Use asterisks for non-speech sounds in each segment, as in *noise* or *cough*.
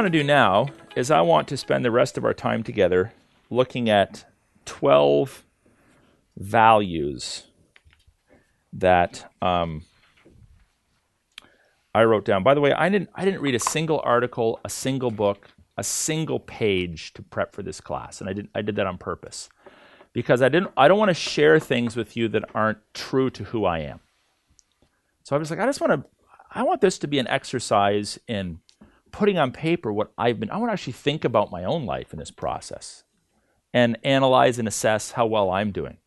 Want to do now is I want to spend the rest of our time together looking at 12 values that um, I wrote down. By the way, I didn't, I didn't read a single article, a single book, a single page to prep for this class, and I did, I did that on purpose because I didn't, I don't want to share things with you that aren't true to who I am. So I was like, I just want to, I want this to be an exercise in putting on paper what I've been, I want to actually think about my own life in this process and analyze and assess how well I'm doing.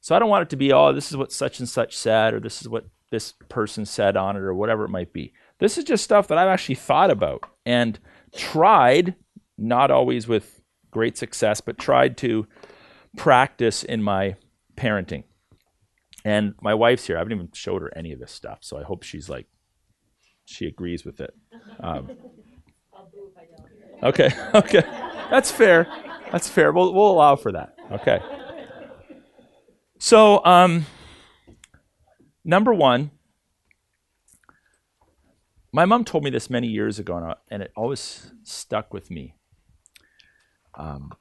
So I don't want it to be, oh, this is what such and such said, or this is what this person said on it, or whatever it might be. This is just stuff that I've actually thought about and tried, not always with great success, but tried to practice in my parenting. And my wife's here. I haven't even showed her any of this stuff, so I hope she's like she agrees with it. Um, okay, *laughs* okay, that's fair. That's fair. We'll we'll allow for that. Okay. So, um, number one, my mom told me this many years ago, and it always stuck with me. Um,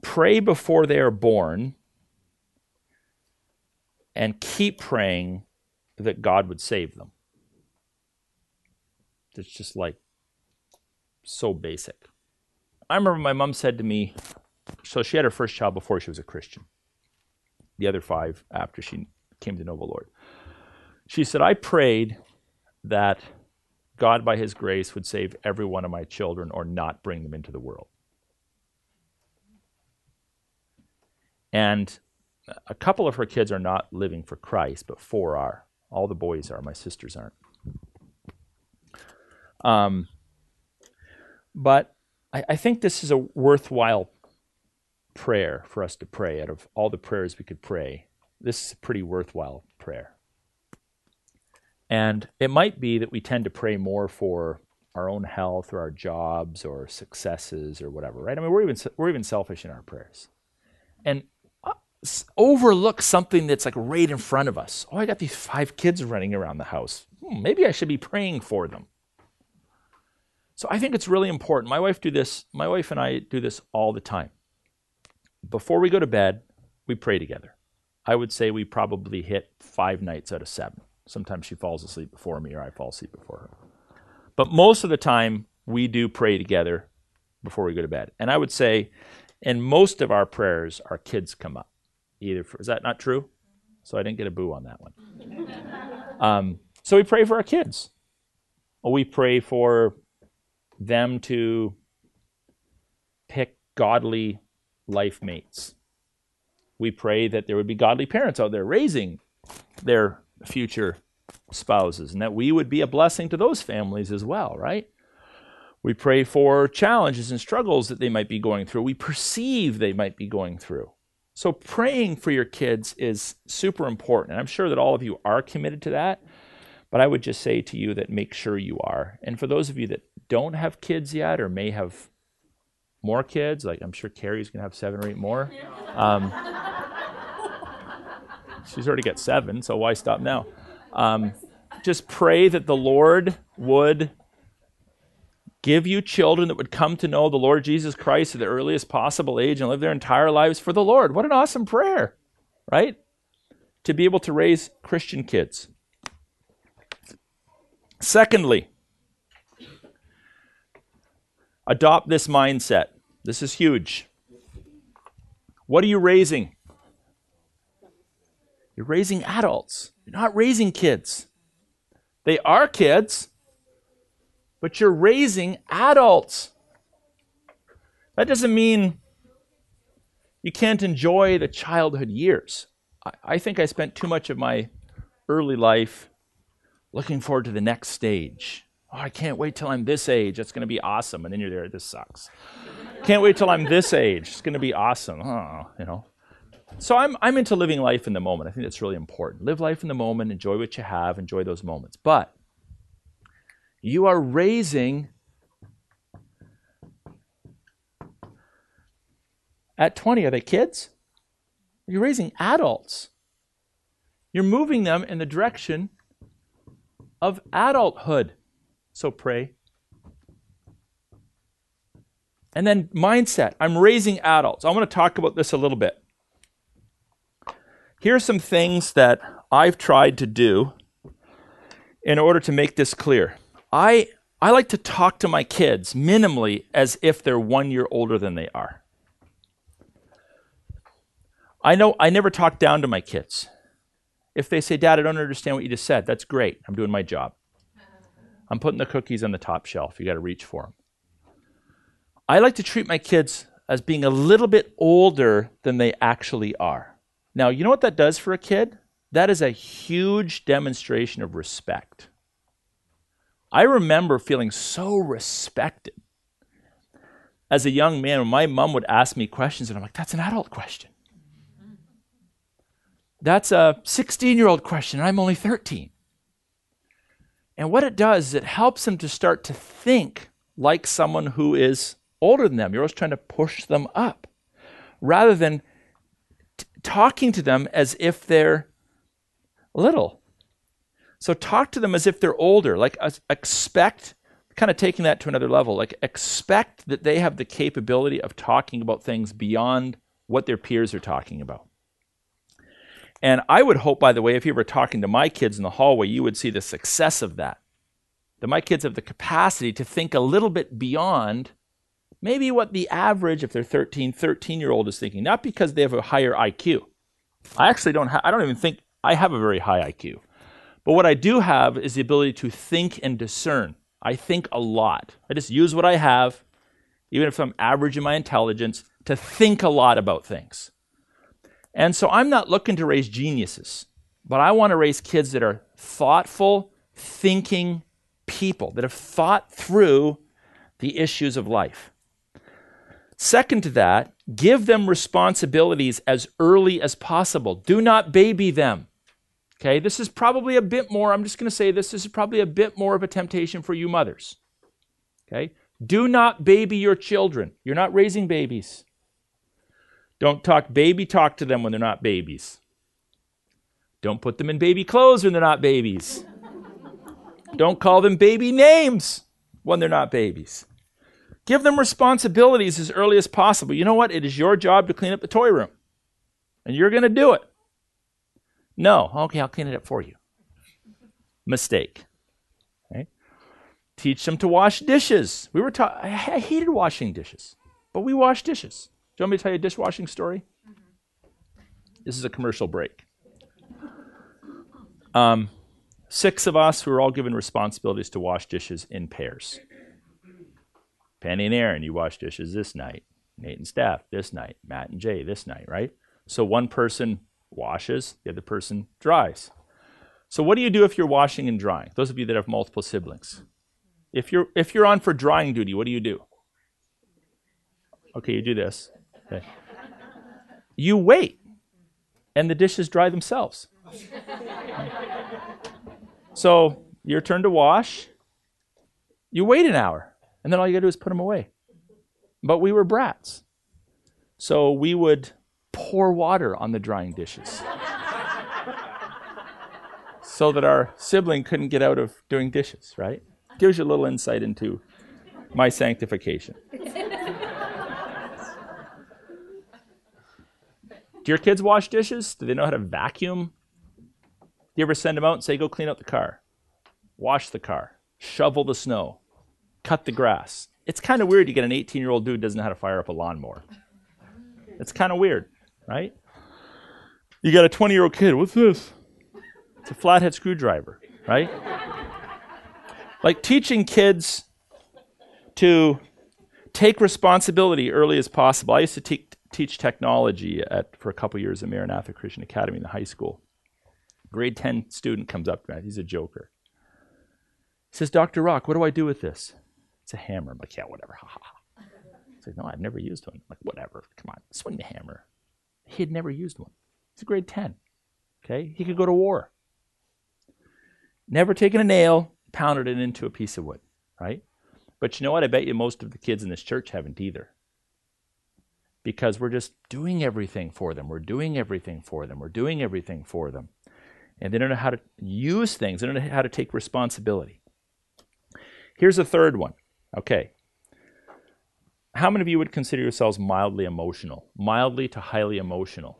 pray before they are born, and keep praying that God would save them. It's just like so basic. I remember my mom said to me, so she had her first child before she was a Christian, the other five after she came to know the Lord. She said, I prayed that God, by His grace, would save every one of my children or not bring them into the world. And a couple of her kids are not living for Christ, but four are. All the boys are. My sisters aren't. Um, but I, I think this is a worthwhile prayer for us to pray. Out of all the prayers we could pray, this is a pretty worthwhile prayer. And it might be that we tend to pray more for our own health or our jobs or successes or whatever, right? I mean, we're even we're even selfish in our prayers, and uh, overlook something that's like right in front of us. Oh, I got these five kids running around the house. Hmm, maybe I should be praying for them. So I think it's really important. My wife do this, my wife and I do this all the time. Before we go to bed, we pray together. I would say we probably hit 5 nights out of 7. Sometimes she falls asleep before me or I fall asleep before her. But most of the time we do pray together before we go to bed. And I would say in most of our prayers our kids come up. Either for, is that not true? So I didn't get a boo on that one. *laughs* um, so we pray for our kids. We pray for them to pick godly life mates. We pray that there would be godly parents out there raising their future spouses and that we would be a blessing to those families as well, right? We pray for challenges and struggles that they might be going through. We perceive they might be going through. So, praying for your kids is super important. And I'm sure that all of you are committed to that. But I would just say to you that make sure you are. And for those of you that don't have kids yet or may have more kids, like I'm sure Carrie's going to have seven or eight more. Um, she's already got seven, so why stop now? Um, just pray that the Lord would give you children that would come to know the Lord Jesus Christ at the earliest possible age and live their entire lives for the Lord. What an awesome prayer, right? To be able to raise Christian kids. Secondly, adopt this mindset. This is huge. What are you raising? You're raising adults. You're not raising kids. They are kids, but you're raising adults. That doesn't mean you can't enjoy the childhood years. I, I think I spent too much of my early life looking forward to the next stage. Oh, I can't wait till I'm this age. It's going to be awesome. And then you're there, this sucks. can't wait till I'm this age. It's going to be awesome. Oh, you know. So I'm, I'm into living life in the moment. I think that's really important. Live life in the moment, enjoy what you have, enjoy those moments. But you are raising at 20, are they kids? You're raising adults. You're moving them in the direction of adulthood. So pray. And then mindset. I'm raising adults. I want to talk about this a little bit. Here are some things that I've tried to do in order to make this clear. I, I like to talk to my kids minimally as if they're one year older than they are. I know I never talk down to my kids. If they say, Dad, I don't understand what you just said, that's great. I'm doing my job. I'm putting the cookies on the top shelf. You got to reach for them. I like to treat my kids as being a little bit older than they actually are. Now, you know what that does for a kid? That is a huge demonstration of respect. I remember feeling so respected as a young man when my mom would ask me questions, and I'm like, that's an adult question. That's a 16 year old question, and I'm only 13. And what it does is it helps them to start to think like someone who is older than them. You're always trying to push them up rather than t- talking to them as if they're little. So talk to them as if they're older. Like uh, expect, kind of taking that to another level, like expect that they have the capability of talking about things beyond what their peers are talking about. And I would hope, by the way, if you were talking to my kids in the hallway, you would see the success of that. That my kids have the capacity to think a little bit beyond maybe what the average, if they're 13, 13 year old is thinking, not because they have a higher IQ. I actually don't, ha- I don't even think I have a very high IQ. But what I do have is the ability to think and discern. I think a lot. I just use what I have, even if I'm average in my intelligence, to think a lot about things. And so I'm not looking to raise geniuses, but I want to raise kids that are thoughtful, thinking people, that have thought through the issues of life. Second to that, give them responsibilities as early as possible. Do not baby them. Okay, this is probably a bit more, I'm just going to say this, this is probably a bit more of a temptation for you mothers. Okay, do not baby your children. You're not raising babies. Don't talk baby talk to them when they're not babies. Don't put them in baby clothes when they're not babies. Don't call them baby names when they're not babies. Give them responsibilities as early as possible. You know what? It is your job to clean up the toy room, and you're going to do it. No, okay, I'll clean it up for you. Mistake. Okay? Teach them to wash dishes. We were taught. I hated washing dishes, but we wash dishes. You want me to tell you a dishwashing story? Mm-hmm. This is a commercial break. Um, six of us who were all given responsibilities to wash dishes in pairs. Penny and Aaron, you wash dishes this night. Nate and Steph this night. Matt and Jay this night, right? So one person washes, the other person dries. So what do you do if you're washing and drying? Those of you that have multiple siblings. If you're if you're on for drying duty, what do you do? Okay, you do this. Okay. You wait, and the dishes dry themselves. so, your turn to wash. You wait an hour, and then all you got to do is put them away. But we were brats. So, we would pour water on the drying dishes so that our sibling couldn't get out of doing dishes, right? Gives you a little insight into my sanctification. Do your kids wash dishes? Do they know how to vacuum? Do you ever send them out and say, go clean out the car, wash the car, shovel the snow, cut the grass? It's kind of weird you get an 18 year old dude doesn't know how to fire up a lawnmower. It's kind of weird, right? You got a 20 year old kid, what's this? It's a flathead screwdriver, right? like teaching kids to take responsibility early as possible. I used to te- teach technology at, for a couple years at Maranatha Christian Academy in the high school. Grade 10 student comes up to me. He's a joker. He says, Dr. Rock, what do I do with this? It's a hammer. I'm like, yeah, whatever. Ha *laughs* ha. He's like, no, I've never used one. I'm like, whatever. Come on, swing the hammer. He had never used one. He's a grade 10. Okay? He could go to war. Never taken a nail, pounded it into a piece of wood, right? But you know what? I bet you most of the kids in this church haven't either because we're just doing everything for them. We're doing everything for them. We're doing everything for them. And they don't know how to use things, they don't know how to take responsibility. Here's a third one. Okay. how many of you would consider yourselves mildly emotional? Mildly to highly emotional.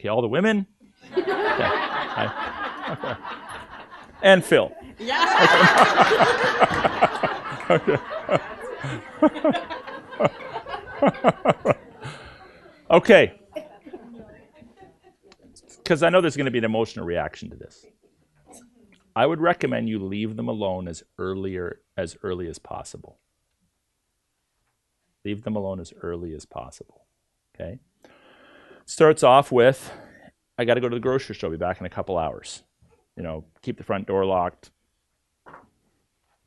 Okay, all the women? *laughs* Okay. I, okay. *laughs* And Phil. Yeah. *laughs* Okay. *laughs* okay. Because I know there's going to be an emotional reaction to this. I would recommend you leave them alone as earlier as early as possible. Leave them alone as early as possible. Okay? Starts off with I got to go to the grocery store. Be back in a couple hours. You know, keep the front door locked.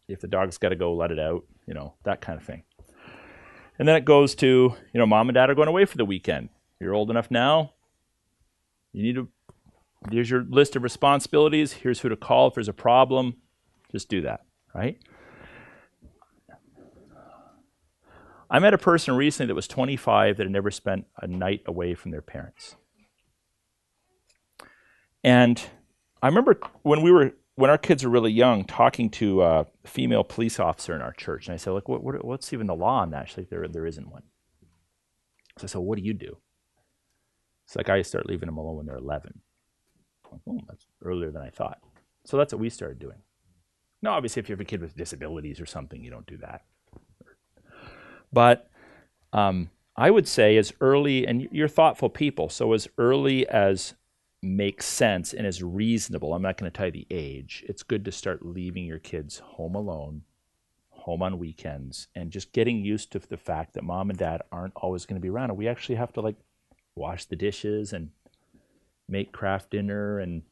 If the dog's got to go, let it out. You know, that kind of thing. And then it goes to, you know, mom and dad are going away for the weekend. You're old enough now. You need to, here's your list of responsibilities. Here's who to call if there's a problem. Just do that, right? I met a person recently that was 25 that had never spent a night away from their parents. And I remember when we were when our kids were really young, talking to a female police officer in our church, and I said, "Look, what, what, what's even the law on that?" She's like, "There, there isn't one." So I said, "What do you do?" It's like I start leaving them alone when they're 11. Like, oh, that's earlier than I thought. So that's what we started doing. Now, obviously, if you have a kid with disabilities or something, you don't do that. But um, I would say as early, and you're thoughtful people, so as early as makes sense and is reasonable, I'm not going to tell you the age, it's good to start leaving your kids home alone, home on weekends, and just getting used to the fact that mom and dad aren't always going to be around. And we actually have to like wash the dishes and make Kraft Dinner and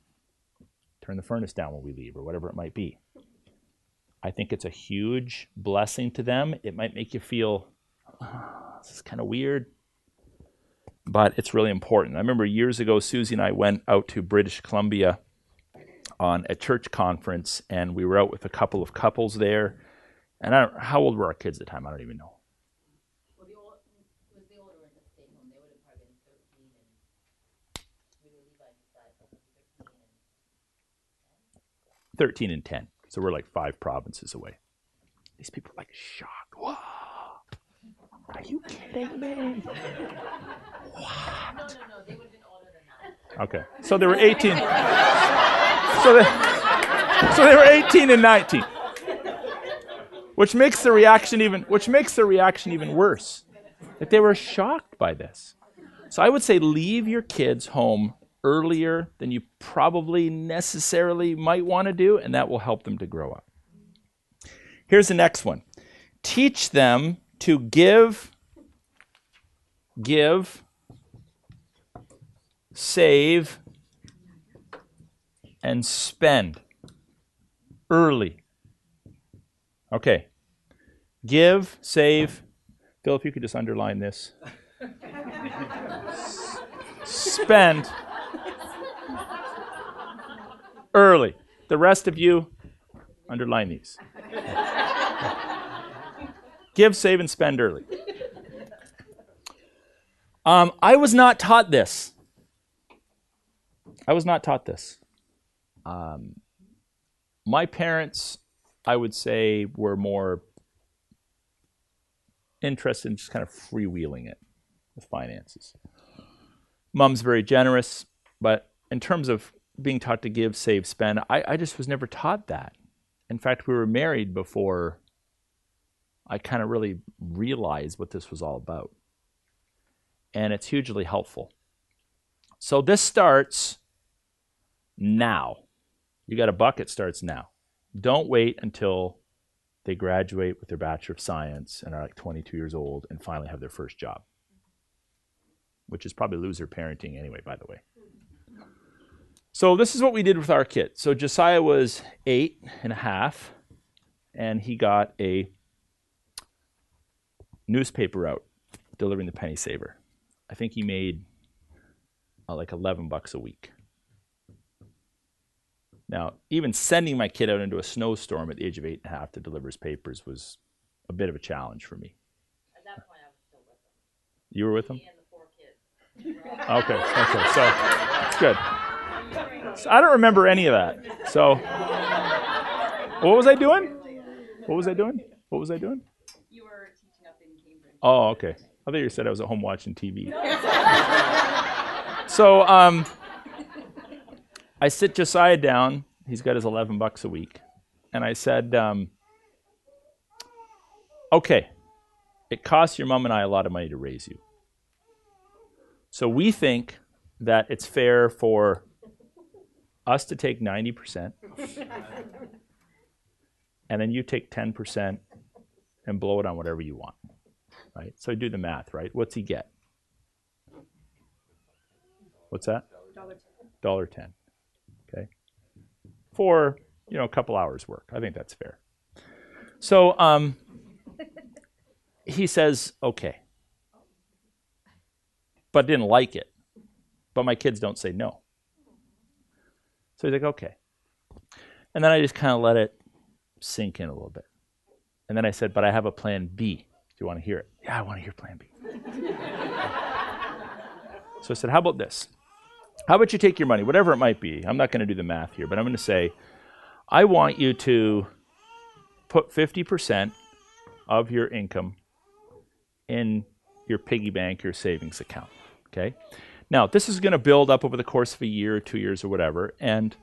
turn the furnace down when we leave or whatever it might be. I think it's a huge blessing to them. It might make you feel oh, this is kind of weird, but it's really important. I remember years ago, Susie and I went out to British Columbia on a church conference, and we were out with a couple of couples there. And I don't, how old were our kids at the time? I don't even know. Well, the old, the older the stay home. They would have probably been 13 and we were Levi 13 and 10. So we're like five provinces away. These people are like shocked. Whoa. Are you kidding me? *laughs* What? Okay. So they were 18. So they, so they were 18 and 19. Which makes the reaction even which makes the reaction even worse. That they were shocked by this. So I would say leave your kids home earlier than you probably necessarily might want to do, and that will help them to grow up. Here's the next one teach them to give, give, save, and spend early. Okay. Give, save. Phil, if you could just underline this. spend early. The rest of you, underline these. Give, save, and spend early. Um, I was not taught this. I was not taught this. Um, my parents, I would say, were more interested in just kind of freewheeling it with finances. Mom's very generous, but in terms of being taught to give, save, spend. I, I just was never taught that. In fact, we were married before I kind of really realized what this was all about. And it's hugely helpful. So this starts now. You got a bucket starts now. Don't wait until they graduate with their Bachelor of Science and are like 22 years old and finally have their first job, which is probably loser parenting anyway, by the way. So this is what we did with our kid. So Josiah was eight and a half, and he got a newspaper out delivering the penny saver. I think he made uh, like 11 bucks a week. Now, even sending my kid out into a snowstorm at the age of eight and a half to deliver his papers was a bit of a challenge for me. At that point, I was still with him. You were with him? Me and the four kids. okay, okay, so it's good. So I don't remember any of that. So, what was I doing? What was I doing? What was I doing? You were teaching up in Cambridge. Oh, okay. I thought you said I was at home watching TV. so um, I sit Josiah down. He's got his 11 bucks a week. And I said, um, okay, it costs your mom and I a lot of money to raise you. So we think that it's fair for us to take 90%, and then you take 10% and blow it on whatever you want. Right? So do the math, right? What's he get? What's that? Dollar ten. Okay. For you know a couple hours work. I think that's fair. So um, he says okay, but didn't like it. But my kids don't say no. So he's like okay, and then I just kind of let it sink in a little bit, and then I said, but I have a plan B. Do you want to hear it? Yeah, I want to hear plan B. *laughs* so I said, how about this? How about you take your money, whatever it might be? I'm not going to do the math here, but I'm going to say, I want you to put 50% of your income in your piggy bank, your savings account. Okay? Now, this is going to build up over the course of a year or two years or whatever. And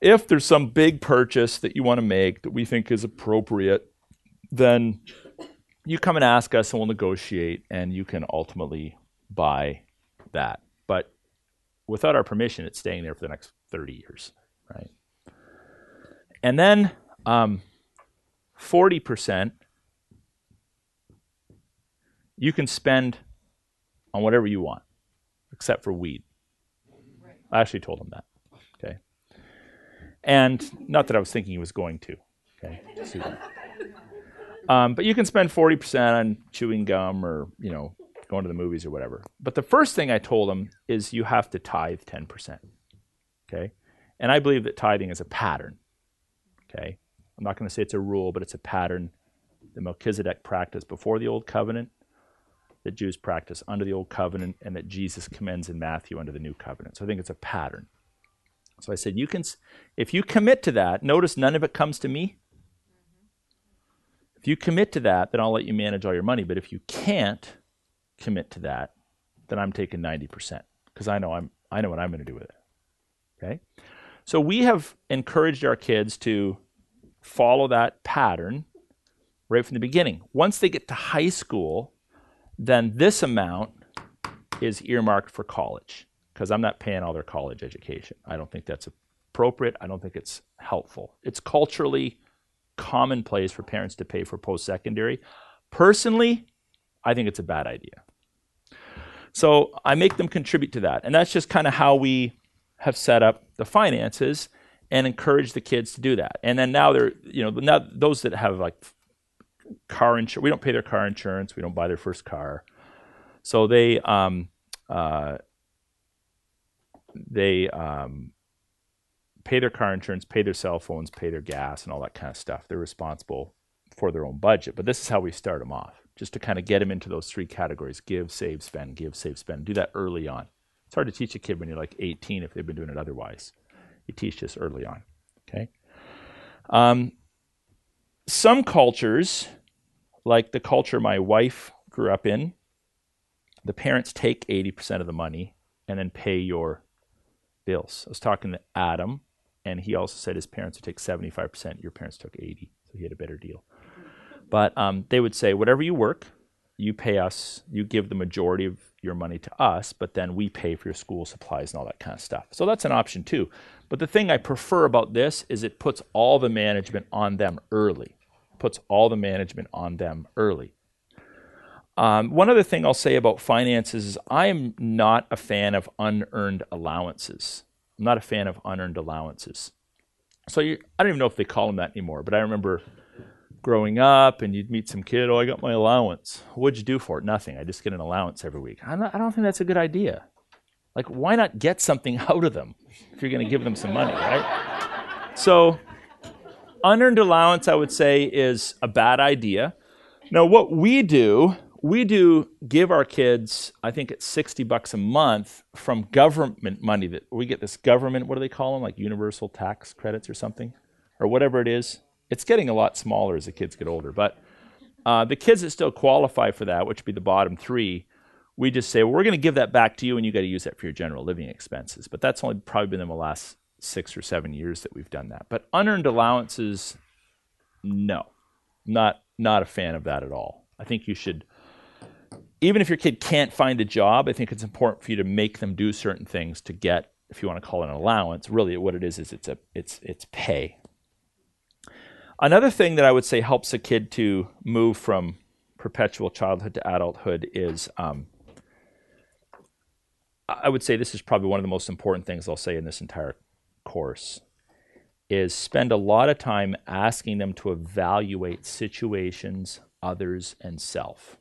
if there's some big purchase that you want to make that we think is appropriate, then you come and ask us and we'll negotiate and you can ultimately buy that. But without our permission, it's staying there for the next 30 years, right? And then um, 40% you can spend on whatever you want, except for weed. Right. I actually told him that, okay? And not that I was thinking he was going to, okay? *laughs* Um, but you can spend 40% on chewing gum or, you know, going to the movies or whatever. But the first thing I told him is you have to tithe 10%. Okay? And I believe that tithing is a pattern. Okay? I'm not going to say it's a rule, but it's a pattern that Melchizedek practiced before the Old Covenant, that Jews practice under the Old Covenant, and that Jesus commends in Matthew under the New Covenant. So I think it's a pattern. So I said, you can, if you commit to that, notice none of it comes to me. If you commit to that, then I'll let you manage all your money. But if you can't commit to that, then I'm taking 90% because I know I'm I know what I'm going to do with it. Okay? So we have encouraged our kids to follow that pattern right from the beginning. Once they get to high school, then this amount is earmarked for college because I'm not paying all their college education. I don't think that's appropriate. I don't think it's helpful. It's culturally commonplace for parents to pay for post secondary. Personally, I think it's a bad idea. So I make them contribute to that. And that's just kind of how we have set up the finances and encourage the kids to do that. And then now they're, you know, now those that have like car insurance, we don't pay their car insurance, we don't buy their first car. So they, um, uh, they um, pay their car insurance, pay their cell phones, pay their gas, and all that kind of stuff. They're responsible for their own budget. But this is how we start them off, just to kind of get them into those three categories give, save, spend, give, save, spend. Do that early on. It's hard to teach a kid when you're like 18 if they've been doing it otherwise. You teach this early on. Okay. Um, some cultures, like the culture my wife grew up in, the parents take 80% of the money and then pay your bills. I was talking to Adam, and he also said his parents would take 75%. Your parents took 80, so he had a better deal. But um, they would say, whatever you work, you pay us, you give the majority of your money to us, but then we pay for your school supplies and all that kind of stuff. So that's an option too. But the thing I prefer about this is it puts all the management on them early. Puts all the management on them early. Um, one other thing I'll say about finances is I am not a fan of unearned allowances. I'm not a fan of unearned allowances. So you, I don't even know if they call them that anymore, but I remember growing up and you'd meet some kid, oh, I got my allowance. What'd you do for it? Nothing. I just get an allowance every week. Not, I don't think that's a good idea. Like, why not get something *laughs* out of them if you're going to give them some money, right? So, unearned allowance, I would say, is a bad idea. Now, what we do, we do give our kids, I think it's 60 bucks a month from government money that we get this government, what do they call them? Like universal tax credits or something, or whatever it is it's getting a lot smaller as the kids get older. But Uh, the kids that still qualify for that, which would be the bottom three, we just say, well, we're going to give that back to you and you got to use that for your general living expenses. But that's only probably been in the last six or seven years that we've done that. But unearned allowances, no, not not a fan of that at all. I think you should, even if your kid can't find a job, I think it's important for you to make them do certain things to get, if you want to call it an allowance. Really, what it is is it's a it's it's pay. Another thing that I would say helps a kid to move from perpetual childhood to adulthood is um, I would say this is probably one of the most important things I'll say in this entire course is spend a lot of time asking them to evaluate situations, others, and self.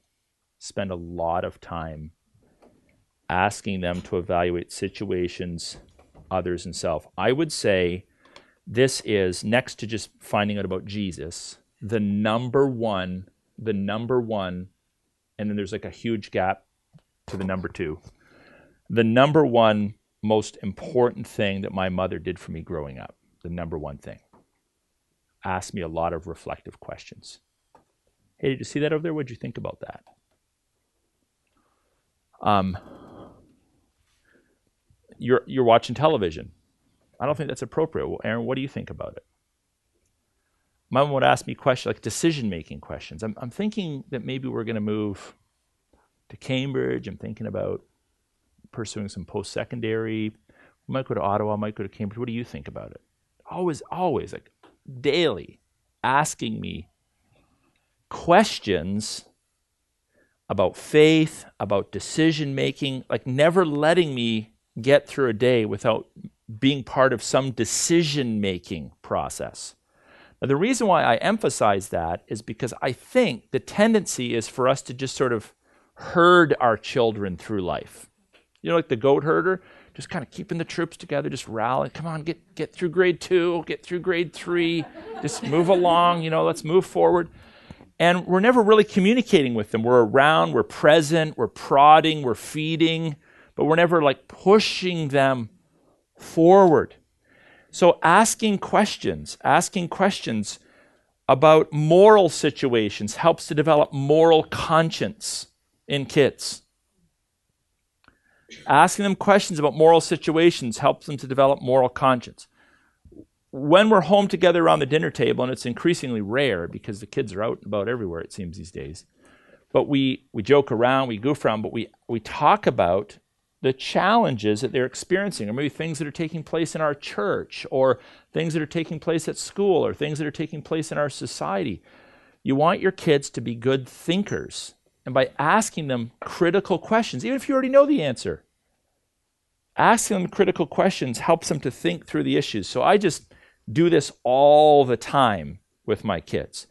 Spend a lot of time asking them to evaluate situations, others, and self. I would say this is next to just finding out about Jesus, the number one, the number one, and then there's like a huge gap to the number two. The number one most important thing that my mother did for me growing up, the number one thing. Asked me a lot of reflective questions. Hey, did you see that over there? What'd you think about that? Um, you're you're watching television. I don't think that's appropriate. Well, Aaron, what do you think about it? Mom would ask me questions like decision making questions. I'm, I'm thinking that maybe we're going to move to Cambridge. I'm thinking about pursuing some post secondary. We Might go to Ottawa, I might go to Cambridge. What do you think about it? Always, always, like daily, asking me questions about faith, about decision making, like never letting me get through a day without being part of some decision making process. Now, the reason why I emphasize that is because I think the tendency is for us to just sort of herd our children through life. You know, like the goat herder, just kind of keeping the troops together, just rallying. Come on, get, get through grade two, get through grade three, just move along, you know, let's move forward. And we're never really communicating with them. We're around, we're present, we're prodding, we're feeding, but we're never like pushing them forward. So asking questions, asking questions about moral situations helps to develop moral conscience in kids. Asking them questions about moral situations helps them to develop moral conscience. When we're home together around the dinner table, and it's increasingly rare because the kids are out and about everywhere, it seems these days, but we, we joke around, we goof around, but we, we talk about the challenges that they're experiencing, or maybe things that are taking place in our church, or things that are taking place at school, or things that are taking place in our society. You want your kids to be good thinkers. And by asking them critical questions, even if you already know the answer, asking them critical questions helps them to think through the issues. So I just do this all the time with my kids.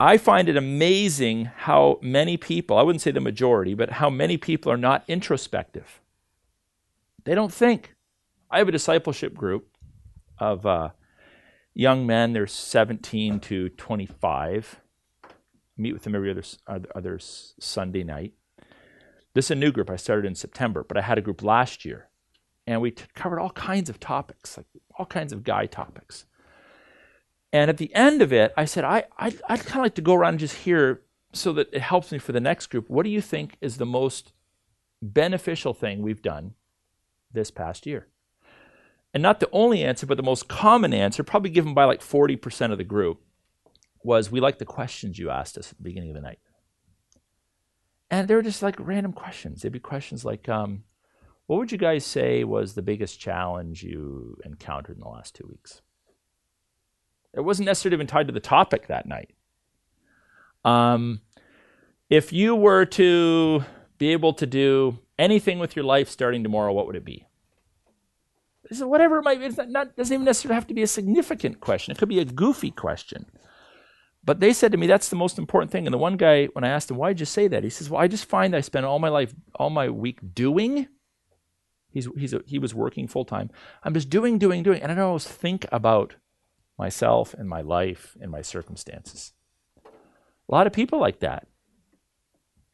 I find it amazing how many people, I wouldn't say the majority, but how many people are not introspective. They don't think. I have a discipleship group of uh, young men, they're 17 to 25. I meet with them every other, other Sunday night. This is a new group I started in September, but I had a group last year and we t- covered all kinds of topics, like all kinds of guy topics. And at the end of it, I said, I, I, I'd kind of like to go around and just hear so that it helps me for the next group. What do you think is the most beneficial thing we've done this past year? And not the only answer, but the most common answer, probably given by like 40% of the group, was we like the questions you asked us at the beginning of the night. And they were just like random questions. They'd be questions like, um, what would you guys say was the biggest challenge you encountered in the last two weeks? It wasn't necessarily even tied to the topic that night. Um, if you were to be able to do anything with your life starting tomorrow, what would it be? So whatever it might be, it not, doesn't even necessarily have to be a significant question. It could be a goofy question. But they said to me, that's the most important thing. And the one guy, when I asked him, why did you say that? He says, well, I just find I spend all my life, all my week doing He's, he's a, he was working full time. I'm just doing, doing, doing. And I don't always think about myself and my life and my circumstances. A lot of people like that.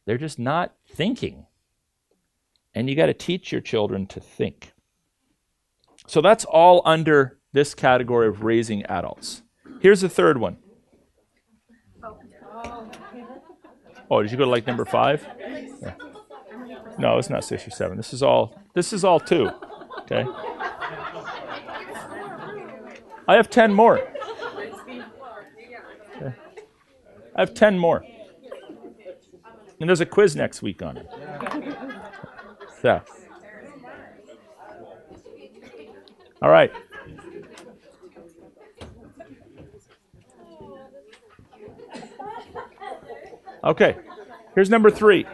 They're just not thinking. And you got to teach your children to think. So that's all under this category of raising adults. Here's the third one. Oh, did you go to like number five? Yeah. No, it's not six or seven. This is all. This is all two. Okay. I have ten more. Okay. I have ten more. And there's a quiz next week on it. So. All right. Okay. Here's number three.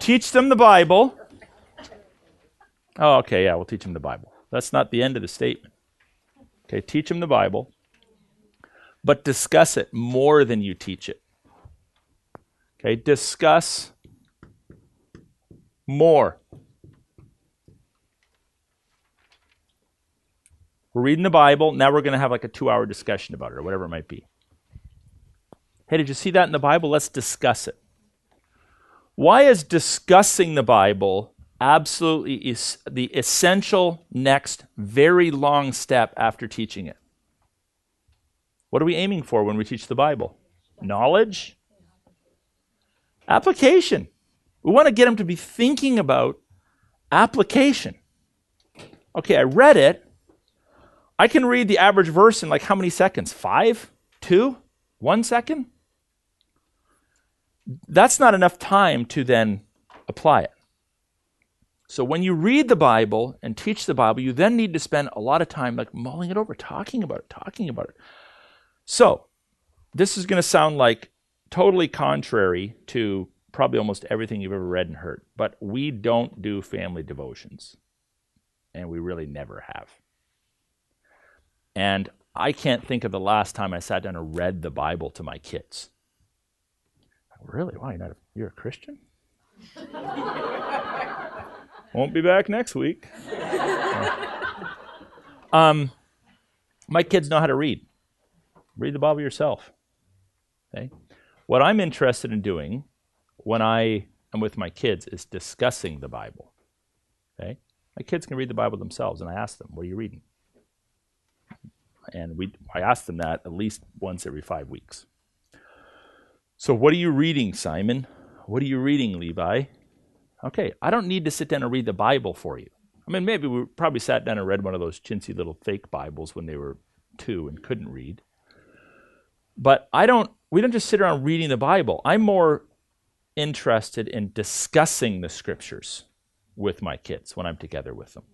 Teach them the Bible. Oh, okay, yeah, we'll teach them the Bible. That's not the end of the statement. Okay, teach them the Bible, but discuss it more than you teach it. Okay, discuss more. We're reading the Bible. Now we're going to have like a two hour discussion about it or whatever it might be. Hey, did you see that in the Bible? Let's discuss it. Why is discussing the Bible absolutely is the essential next very long step after teaching it? What are we aiming for when we teach the Bible? Knowledge? Application. We want to get them to be thinking about application. Okay, I read it. I can read the average verse in like how many seconds? Five? Two? One second? That's not enough time to then apply it. So when you read the Bible and teach the Bible, you then need to spend a lot of time like mulling it over, talking about it, talking about it. So this is going to sound like totally contrary to probably almost everything you've ever read and heard, but we don't do family devotions. And we really never have. And I can't think of the last time I sat down and read the Bible to my kids. Really? Why? You're, not a, you're a Christian? *laughs* Won't be back next week. *laughs* um, my kids know how to read. Read the Bible yourself. Okay? What I'm interested in doing when I am with my kids is discussing the Bible. Okay? My kids can read the Bible themselves, and I ask them, What are you reading? and we I ask them that at least once every five weeks. So, what are you reading, Simon? What are you reading, Levi? Okay, I don't need to sit down and read the Bible for you. I mean, maybe we probably sat down and read one of those chintzy little fake Bibles when they were two and couldn't read. But I don't. We don't just sit around reading the Bible. I'm more interested in discussing the scriptures with my kids when I'm together with them.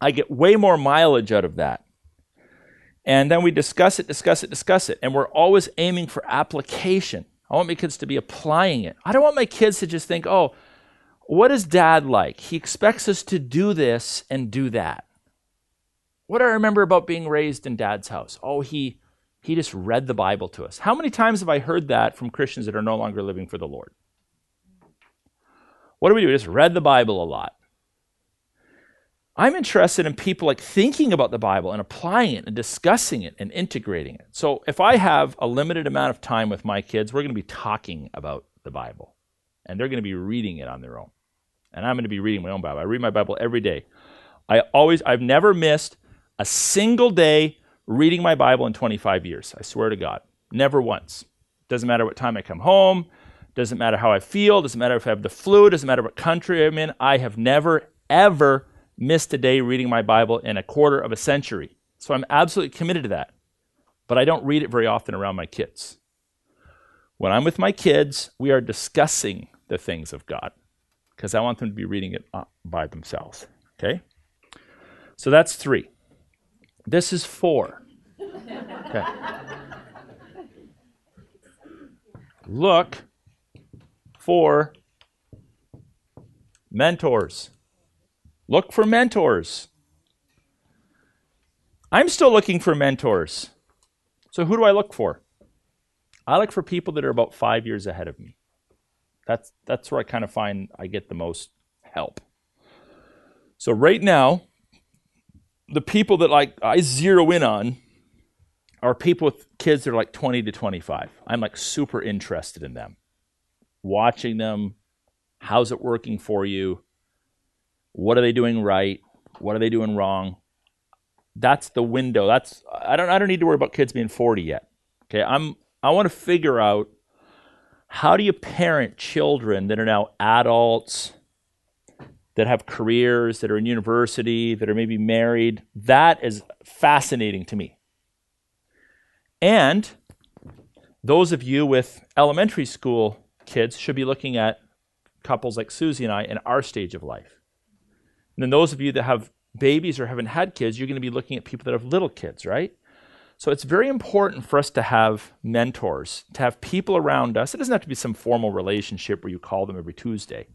I get way more mileage out of that and then we discuss it, discuss it, discuss it. And we're always aiming for application. I want my kids to be applying it. I don't want my kids to just think, oh, what is dad like? He expects us to do this and do that. What do I remember about being raised in dad's house? Oh, he he just read the Bible to us. How many times have I heard that from Christians that are no longer living for the Lord? What do we do? We just read the Bible a lot. I'm interested in people like thinking about the Bible and applying it and discussing it and integrating it. So if I have a limited amount of time with my kids, we're going to be talking about the Bible and they're going to be reading it on their own. And I'm going to be reading my own Bible. I read my Bible every day. I always I've never missed a single day reading my Bible in 25 years. I swear to God. Never once. Doesn't matter what time I come home, doesn't matter how I feel, doesn't matter if I have the flu, doesn't matter what country I'm in. I have never ever missed a day reading my Bible in a quarter of a century. So I'm absolutely committed to that. But I don't read it very often around my kids. When I'm with my kids, we are discussing the things of God because I want them to be reading it uh, by themselves. Okay? So that's three. This is four. Okay. Look for mentors. Look for mentors. I'm still looking for mentors. So who do I look for? I look for people that are about five years ahead of me. That's that's where I kind of find I get the most help. So right now, the people that like I zero in on are people with kids that are like 20 to 25. I'm like super interested in them. Watching them, how's it working for you? What are they doing right? What are they doing wrong? that's the window. That's I don't I don't need to worry about kids being 40 yet. Okay, I'm I want to figure out how do you parent children that are now adults that have careers, that are in university, that are maybe married. That is fascinating to me. And those of you with elementary school kids should be looking at couples like Susie and I in our stage of life. And then those of you that have babies or haven't had kids, you're going to be looking at people that have little kids, right? So it's very important for us to have mentors, to have people around us. It doesn't have to be some formal relationship where you call them every Tuesday,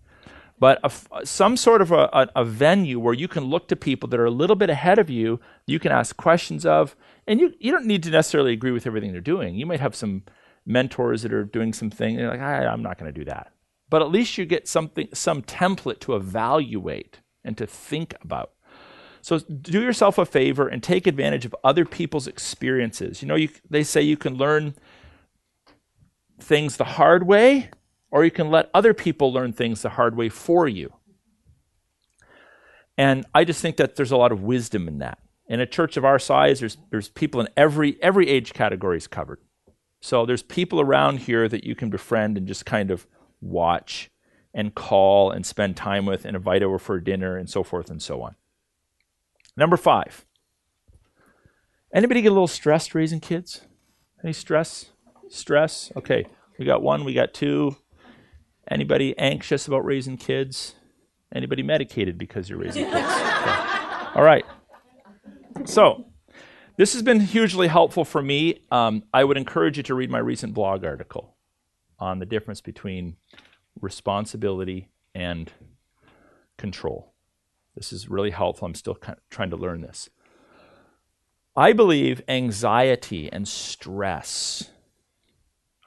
but a, some sort of a, a, venue where you can look to people that are a little bit ahead of you, you can ask questions of, and you, you don't need to necessarily agree with everything they're doing. You might have some mentors that are doing something, and you're like, I'm not going to do that. But at least you get something, some template to evaluate and to think about. So do yourself a favor and take advantage of other people's experiences. You know, you, they say you can learn things the hard way, or you can let other people learn things the hard way for you. And I just think that there's a lot of wisdom in that. In a church of our size, there's, there's people in every, every age category is covered. So there's people around here that you can befriend and just kind of watch and call and spend time with and invite over for dinner and so forth and so on. Number five. Anybody get a little stressed raising kids? Any stress? Stress? Okay. We got one, we got two. Anybody anxious about raising kids? Anybody medicated because you're raising kids? *laughs* Okay. All right. So, this has been hugely helpful for me. Um, I would encourage you to read my recent blog article on the difference between responsibility and control. This is really helpful. I'm still kind of trying to learn this. I believe anxiety and stress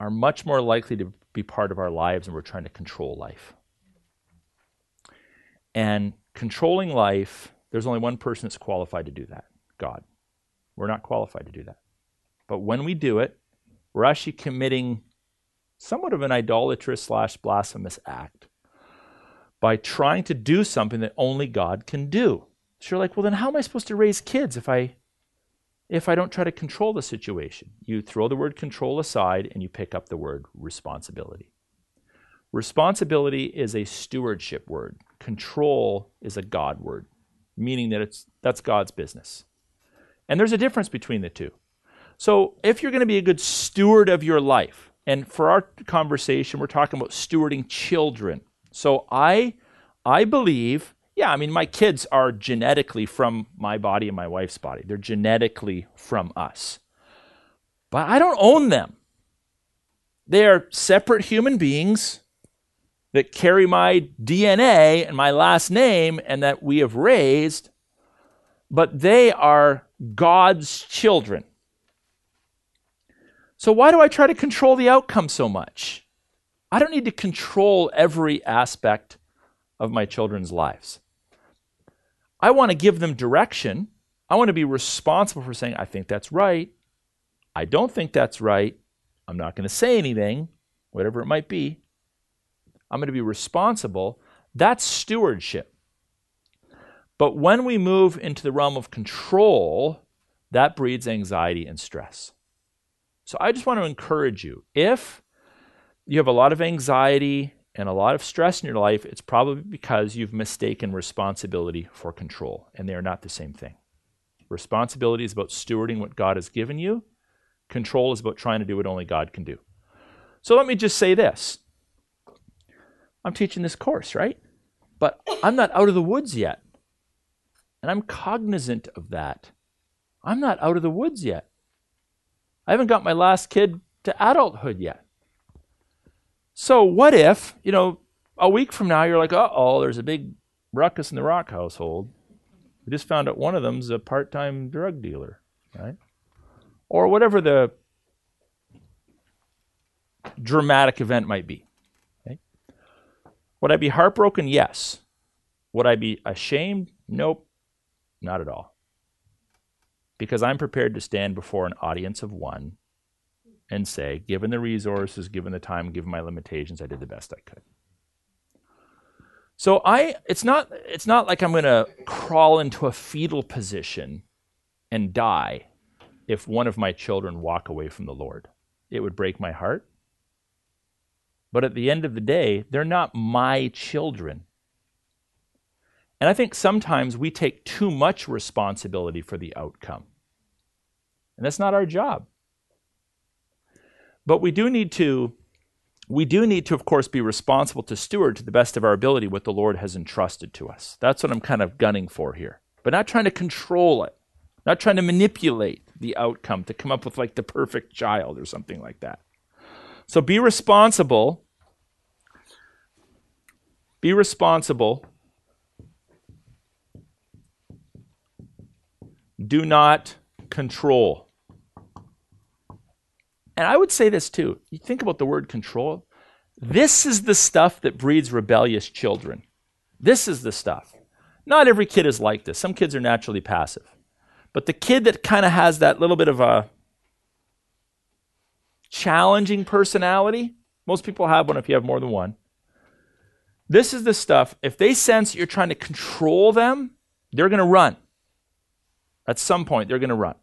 are much more likely to be part of our lives when we're trying to control life. And controlling life, there's only one person that's qualified to do that God. We're not qualified to do that. But when we do it, we're actually committing somewhat of an idolatrous slash blasphemous act by trying to do something that only God can do. So you're like, well, then how am I supposed to raise kids if I if I don't try to control the situation? You throw the word control aside and you pick up the word responsibility. Responsibility is a stewardship word. Control is a God word, meaning that it's that's God's business. And there's a difference between the two. So if you're going to be a good steward of your life, and for our conversation, we're talking about stewarding children. So I I believe, yeah, I mean my kids are genetically from my body and my wife's body. They're genetically from us. But I don't own them. They are separate human beings that carry my DNA and my last name and that we have raised, but they are God's children. So why do I try to control the outcome so much? I don't need to control every aspect of my children's lives. I want to give them direction. I want to be responsible for saying, I think that's right. I don't think that's right. I'm not going to say anything, whatever it might be. I'm going to be responsible. That's stewardship. But when we move into the realm of control, that breeds anxiety and stress. So I just want to encourage you if you have a lot of anxiety and a lot of stress in your life, it's probably because you've mistaken responsibility for control, and they are not the same thing. Responsibility is about stewarding what God has given you, control is about trying to do what only God can do. So let me just say this I'm teaching this course, right? But I'm not out of the woods yet. And I'm cognizant of that. I'm not out of the woods yet. I haven't got my last kid to adulthood yet. So what if, you know, a week from now you're like, uh oh, there's a big ruckus in the Rock household. We just found out one of them's a part time drug dealer, right? Or whatever the dramatic event might be. Okay? Would I be heartbroken? Yes. Would I be ashamed? Nope, not at all. Because I'm prepared to stand before an audience of one and say, given the resources, given the time, given my limitations, I did the best I could. So I it's not it's not like I'm going to crawl into a fetal position and die if one of my children walk away from the Lord. It would break my heart. But at the end of the day, they're not my children. And I think sometimes we take too much responsibility for the outcome. And that's not our job. But we do need to we do need to of course be responsible to steward to the best of our ability what the Lord has entrusted to us. That's what I'm kind of gunning for here. But not trying to control it. Not trying to manipulate the outcome to come up with like the perfect child or something like that. So be responsible. Be responsible. Do not control. And I would say this too. You think about the word control. This is the stuff that breeds rebellious children. This is the stuff. Not every kid is like this. Some kids are naturally passive. But the kid that kind of has that little bit of a challenging personality, most people have one if you have more than one. This is the stuff, if they sense you're trying to control them, they're going to run. At some point, they're going to run.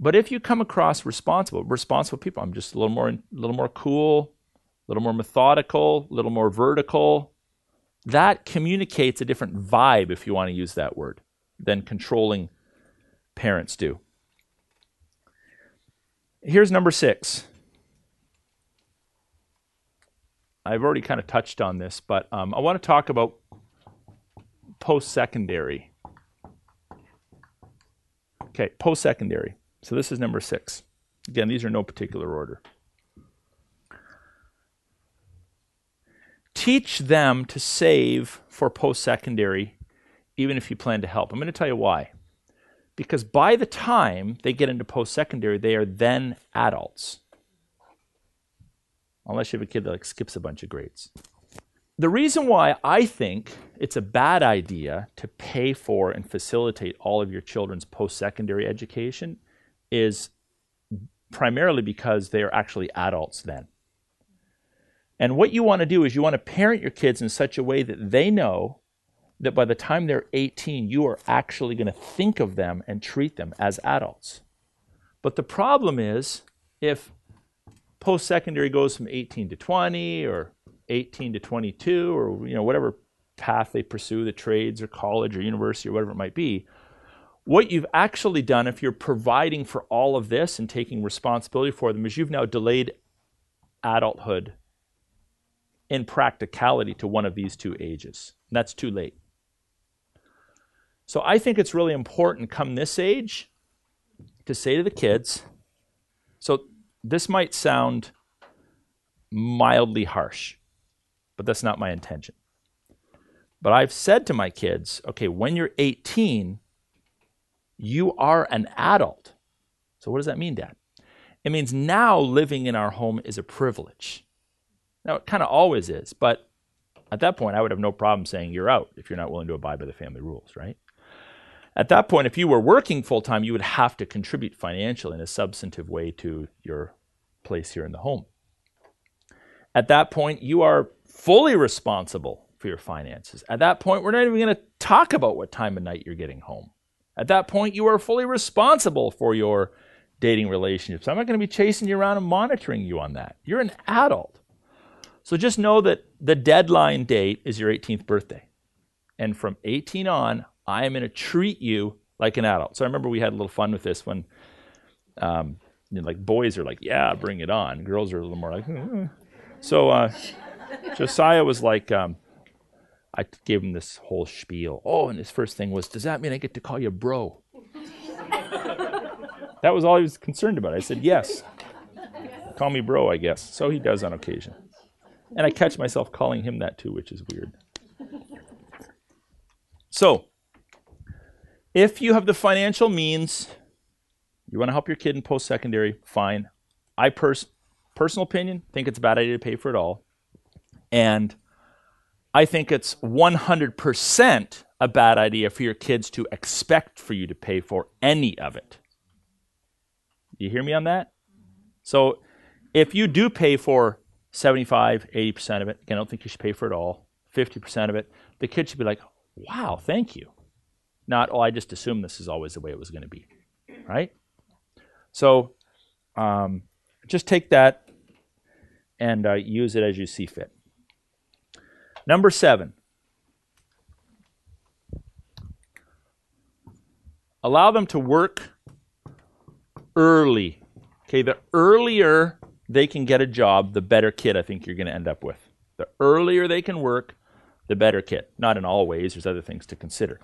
But if you come across responsible, responsible people, I'm just a little more, a little more cool, a little more methodical, a little more vertical. That communicates a different vibe, if you want to use that word, than controlling parents do. Here's number six. I've already kind of touched on this, but um, I want to talk about post secondary. Okay, post secondary. So this is number six. Again, these are no particular order. Teach them to save for post secondary, even if you plan to help. I'm going to tell you why. Because by the time they get into post secondary, they are then adults. Unless you have a kid that like skips a bunch of grades. The reason why I think it's a bad idea to pay for and facilitate all of your children's post secondary education is primarily because they are actually adults then. And what you want to do is you want to parent your kids in such a way that they know that by the time they're 18, you are actually going to think of them and treat them as adults. But the problem is if post secondary goes from 18 to 20 or 18 to 22 or you know whatever path they pursue the trades or college or university or whatever it might be what you've actually done, if you're providing for all of this and taking responsibility for them, is you've now delayed adulthood in practicality to one of these two ages. And that's too late. So I think it's really important come this age to say to the kids, so this might sound mildly harsh, but that's not my intention. But I've said to my kids, okay, when you're 18, you are an adult. So, what does that mean, Dad? It means now living in our home is a privilege. Now, it kind of always is, but at that point, I would have no problem saying you're out if you're not willing to abide by the family rules, right? At that point, if you were working full time, you would have to contribute financially in a substantive way to your place here in the home. At that point, you are fully responsible for your finances. At that point, we're not even going to talk about what time of night you're getting home. At that point, you are fully responsible for your dating relationships. I'm not going to be chasing you around and monitoring you on that. You're an adult. So just know that the deadline date is your 18th birthday. And from 18 on, I am going to treat you like an adult. So I remember we had a little fun with this when, um, you know, like boys are like, yeah, bring it on. Girls are a little more like, hmm. so uh, Josiah was like, um, I gave him this whole spiel. Oh, and his first thing was, Does that mean I get to call you bro? *laughs* that was all he was concerned about. I said, Yes. Call me bro, I guess. So he does on occasion. And I catch myself calling him that too, which is weird. So, if you have the financial means, you want to help your kid in post secondary, fine. I pers- personal opinion think it's a bad idea to pay for it all. And I think it's 100% a bad idea for your kids to expect for you to pay for any of it. You hear me on that? So if you do pay for 75, 80% of it, again, I don't think you should pay for it all, 50% of it, the kid should be like, wow, thank you. Not, oh, I just assumed this is always the way it was going to be. right? So um, just take that and uh, use it as you see fit. Number seven. Allow them to work early. Okay, the earlier they can get a job, the better kid I think you're going to end up with. The earlier they can work, the better kid. Not in all ways, there's other things to consider.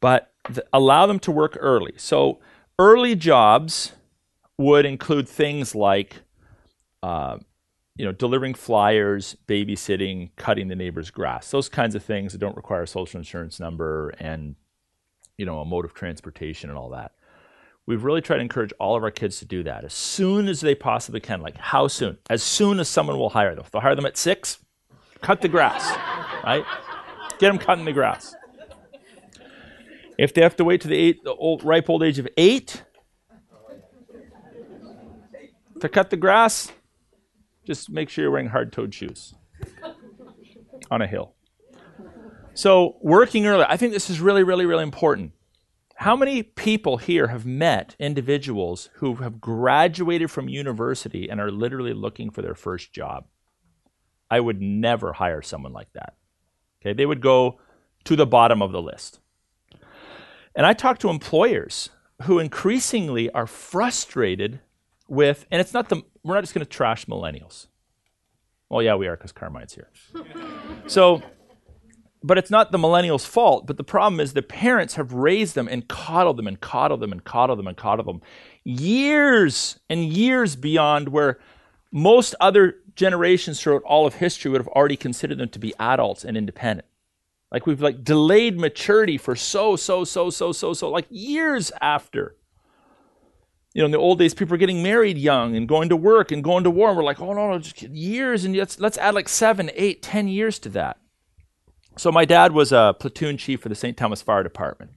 But allow them to work early. So, early jobs would include things like, uh, you know, delivering flyers, babysitting, cutting the neighbor's grass. Those kinds of things that don't require a social insurance number and, you know, a mode of transportation and all that. We've really tried to encourage all of our kids to do that as soon as they possibly can. Like, how soon? As soon as someone will hire them. If they'll hire them at six, cut the grass, right? Get them cutting the grass. If they have to wait to the, eight, the old, ripe old age of eight to cut the grass, just make sure you're wearing hard toed shoes *laughs* on a hill. So, working early, I think this is really, really, really important. How many people here have met individuals who have graduated from university and are literally looking for their first job? I would never hire someone like that. Okay, they would go to the bottom of the list. And I talk to employers who increasingly are frustrated with, and it's not the, we're not just going to trash millennials. Well, yeah, we are because Carmine's here. *laughs* so, but it's not the millennials' fault. But the problem is the parents have raised them and coddled them and coddled them and coddled them and coddled them years and years beyond where most other generations throughout all of history would have already considered them to be adults and independent. Like we've like delayed maturity for so, so, so, so, so, so, like years after. You know, in the old days, people were getting married young and going to work and going to war. And we're like, oh no, no, just years, and let's let's add like seven, eight, ten years to that. So my dad was a platoon chief for the St. Thomas Fire Department.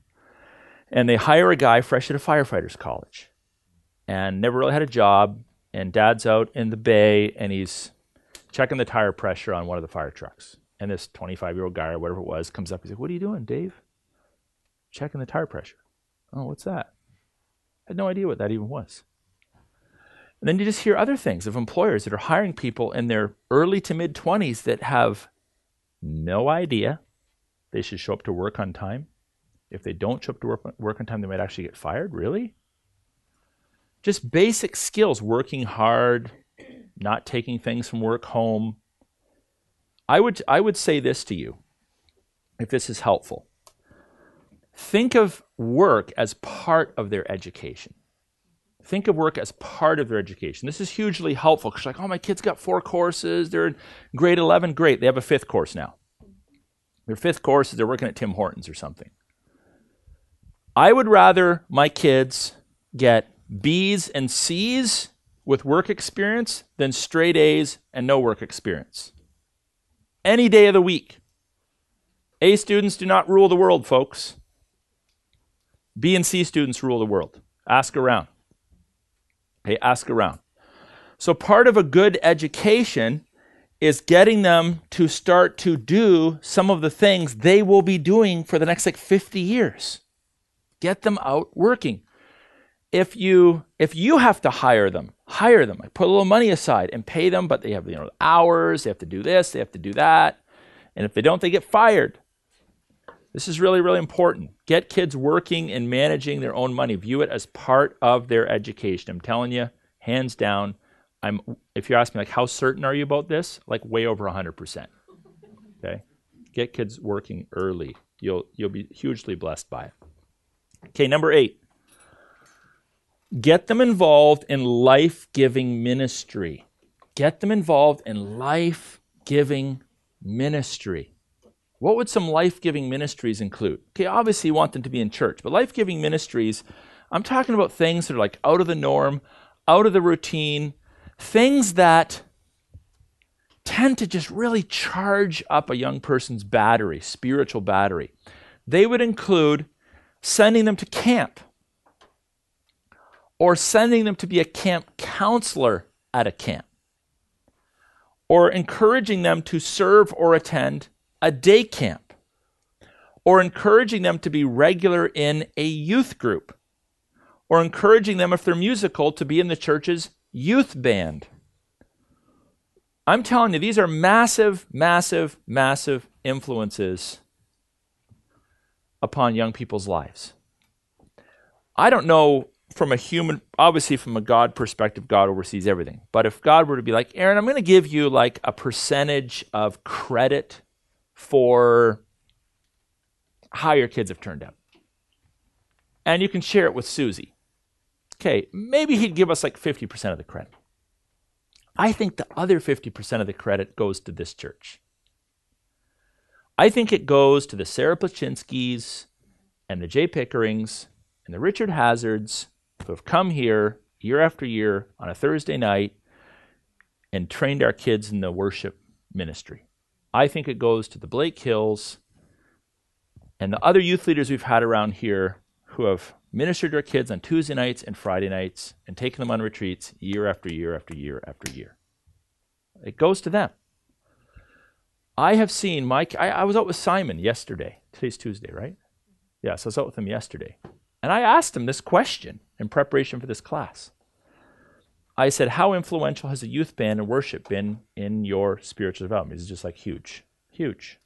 And they hire a guy fresh out of firefighters college and never really had a job. And dad's out in the bay and he's checking the tire pressure on one of the fire trucks. And this 25 year old guy or whatever it was comes up. He's like, What are you doing, Dave? Checking the tire pressure. Oh, what's that? Had no idea what that even was. And then you just hear other things of employers that are hiring people in their early to mid 20s that have no idea they should show up to work on time. If they don't show up to work, work on time, they might actually get fired. Really? Just basic skills working hard, not taking things from work home. I would, I would say this to you, if this is helpful. Think of work as part of their education. Think of work as part of their education. This is hugely helpful because, like, oh, my kid's got four courses. They're in grade 11. Great. They have a fifth course now. Their fifth course is they're working at Tim Hortons or something. I would rather my kids get B's and C's with work experience than straight A's and no work experience. Any day of the week. A students do not rule the world, folks. B and C students rule the world. Ask around. Okay, ask around. So, part of a good education is getting them to start to do some of the things they will be doing for the next like 50 years. Get them out working. If you if you have to hire them, hire them. Like put a little money aside and pay them, but they have you know hours, they have to do this, they have to do that. And if they don't, they get fired. This is really, really important. Get kids working and managing their own money. View it as part of their education. I'm telling you, hands down, I'm if you ask me like how certain are you about this? Like way over 100%. Okay? Get kids working early. You'll you'll be hugely blessed by it. Okay, number 8. Get them involved in life-giving ministry. Get them involved in life-giving ministry. What would some life giving ministries include? Okay, obviously you want them to be in church, but life giving ministries, I'm talking about things that are like out of the norm, out of the routine, things that tend to just really charge up a young person's battery, spiritual battery. They would include sending them to camp or sending them to be a camp counselor at a camp or encouraging them to serve or attend a day camp or encouraging them to be regular in a youth group or encouraging them, if they're musical, to be in the church's youth band. I'm telling you, these are massive, massive, massive influences upon young people's lives. I don't know from a human, obviously from a God perspective, God oversees everything. But if God were to be like, Aaron, I'm going to give you like a percentage of credit for how your kids have turned out. And you can share it with Susie. Okay, maybe he'd give us like 50% of the credit. I think the other 50% of the credit goes to this church. I think it goes to the Sarah Plachinskys and the Jay Pickerings and the Richard Hazards who have come here year after year on a Thursday night and trained our kids in the worship ministry. I think it goes to the Blake Hills and the other youth leaders we've had around here who have ministered to our kids on Tuesday nights and Friday nights and taken them on retreats year after year after year after year. It goes to them. I have seen Mike. I, I was out with Simon yesterday. Today's Tuesday, right? Yes, I was out with him yesterday. And I asked him this question in preparation for this class. I said, How influential has a youth band and worship been in your spiritual development? It's just like huge. Huge.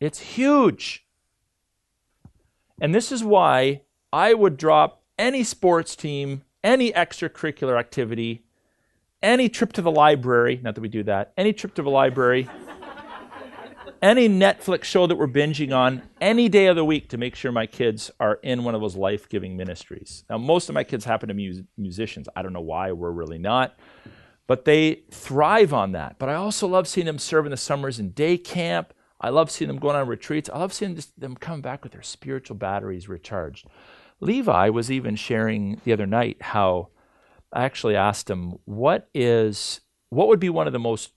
It's huge. And this is why I would drop any sports team, any extracurricular activity, any trip to the library, not that we do that, any trip to the library, any Netflix show that we're binging on any day of the week to make sure my kids are in one of those life giving ministries. Now, most of my kids happen to be mus- musicians. I don't know why, we're really not. But they thrive on that. But I also love seeing them serve in the summers in day camp. I love seeing them going on retreats. I love seeing them come back with their spiritual batteries recharged. Levi was even sharing the other night how I actually asked him, what is what would be one of the most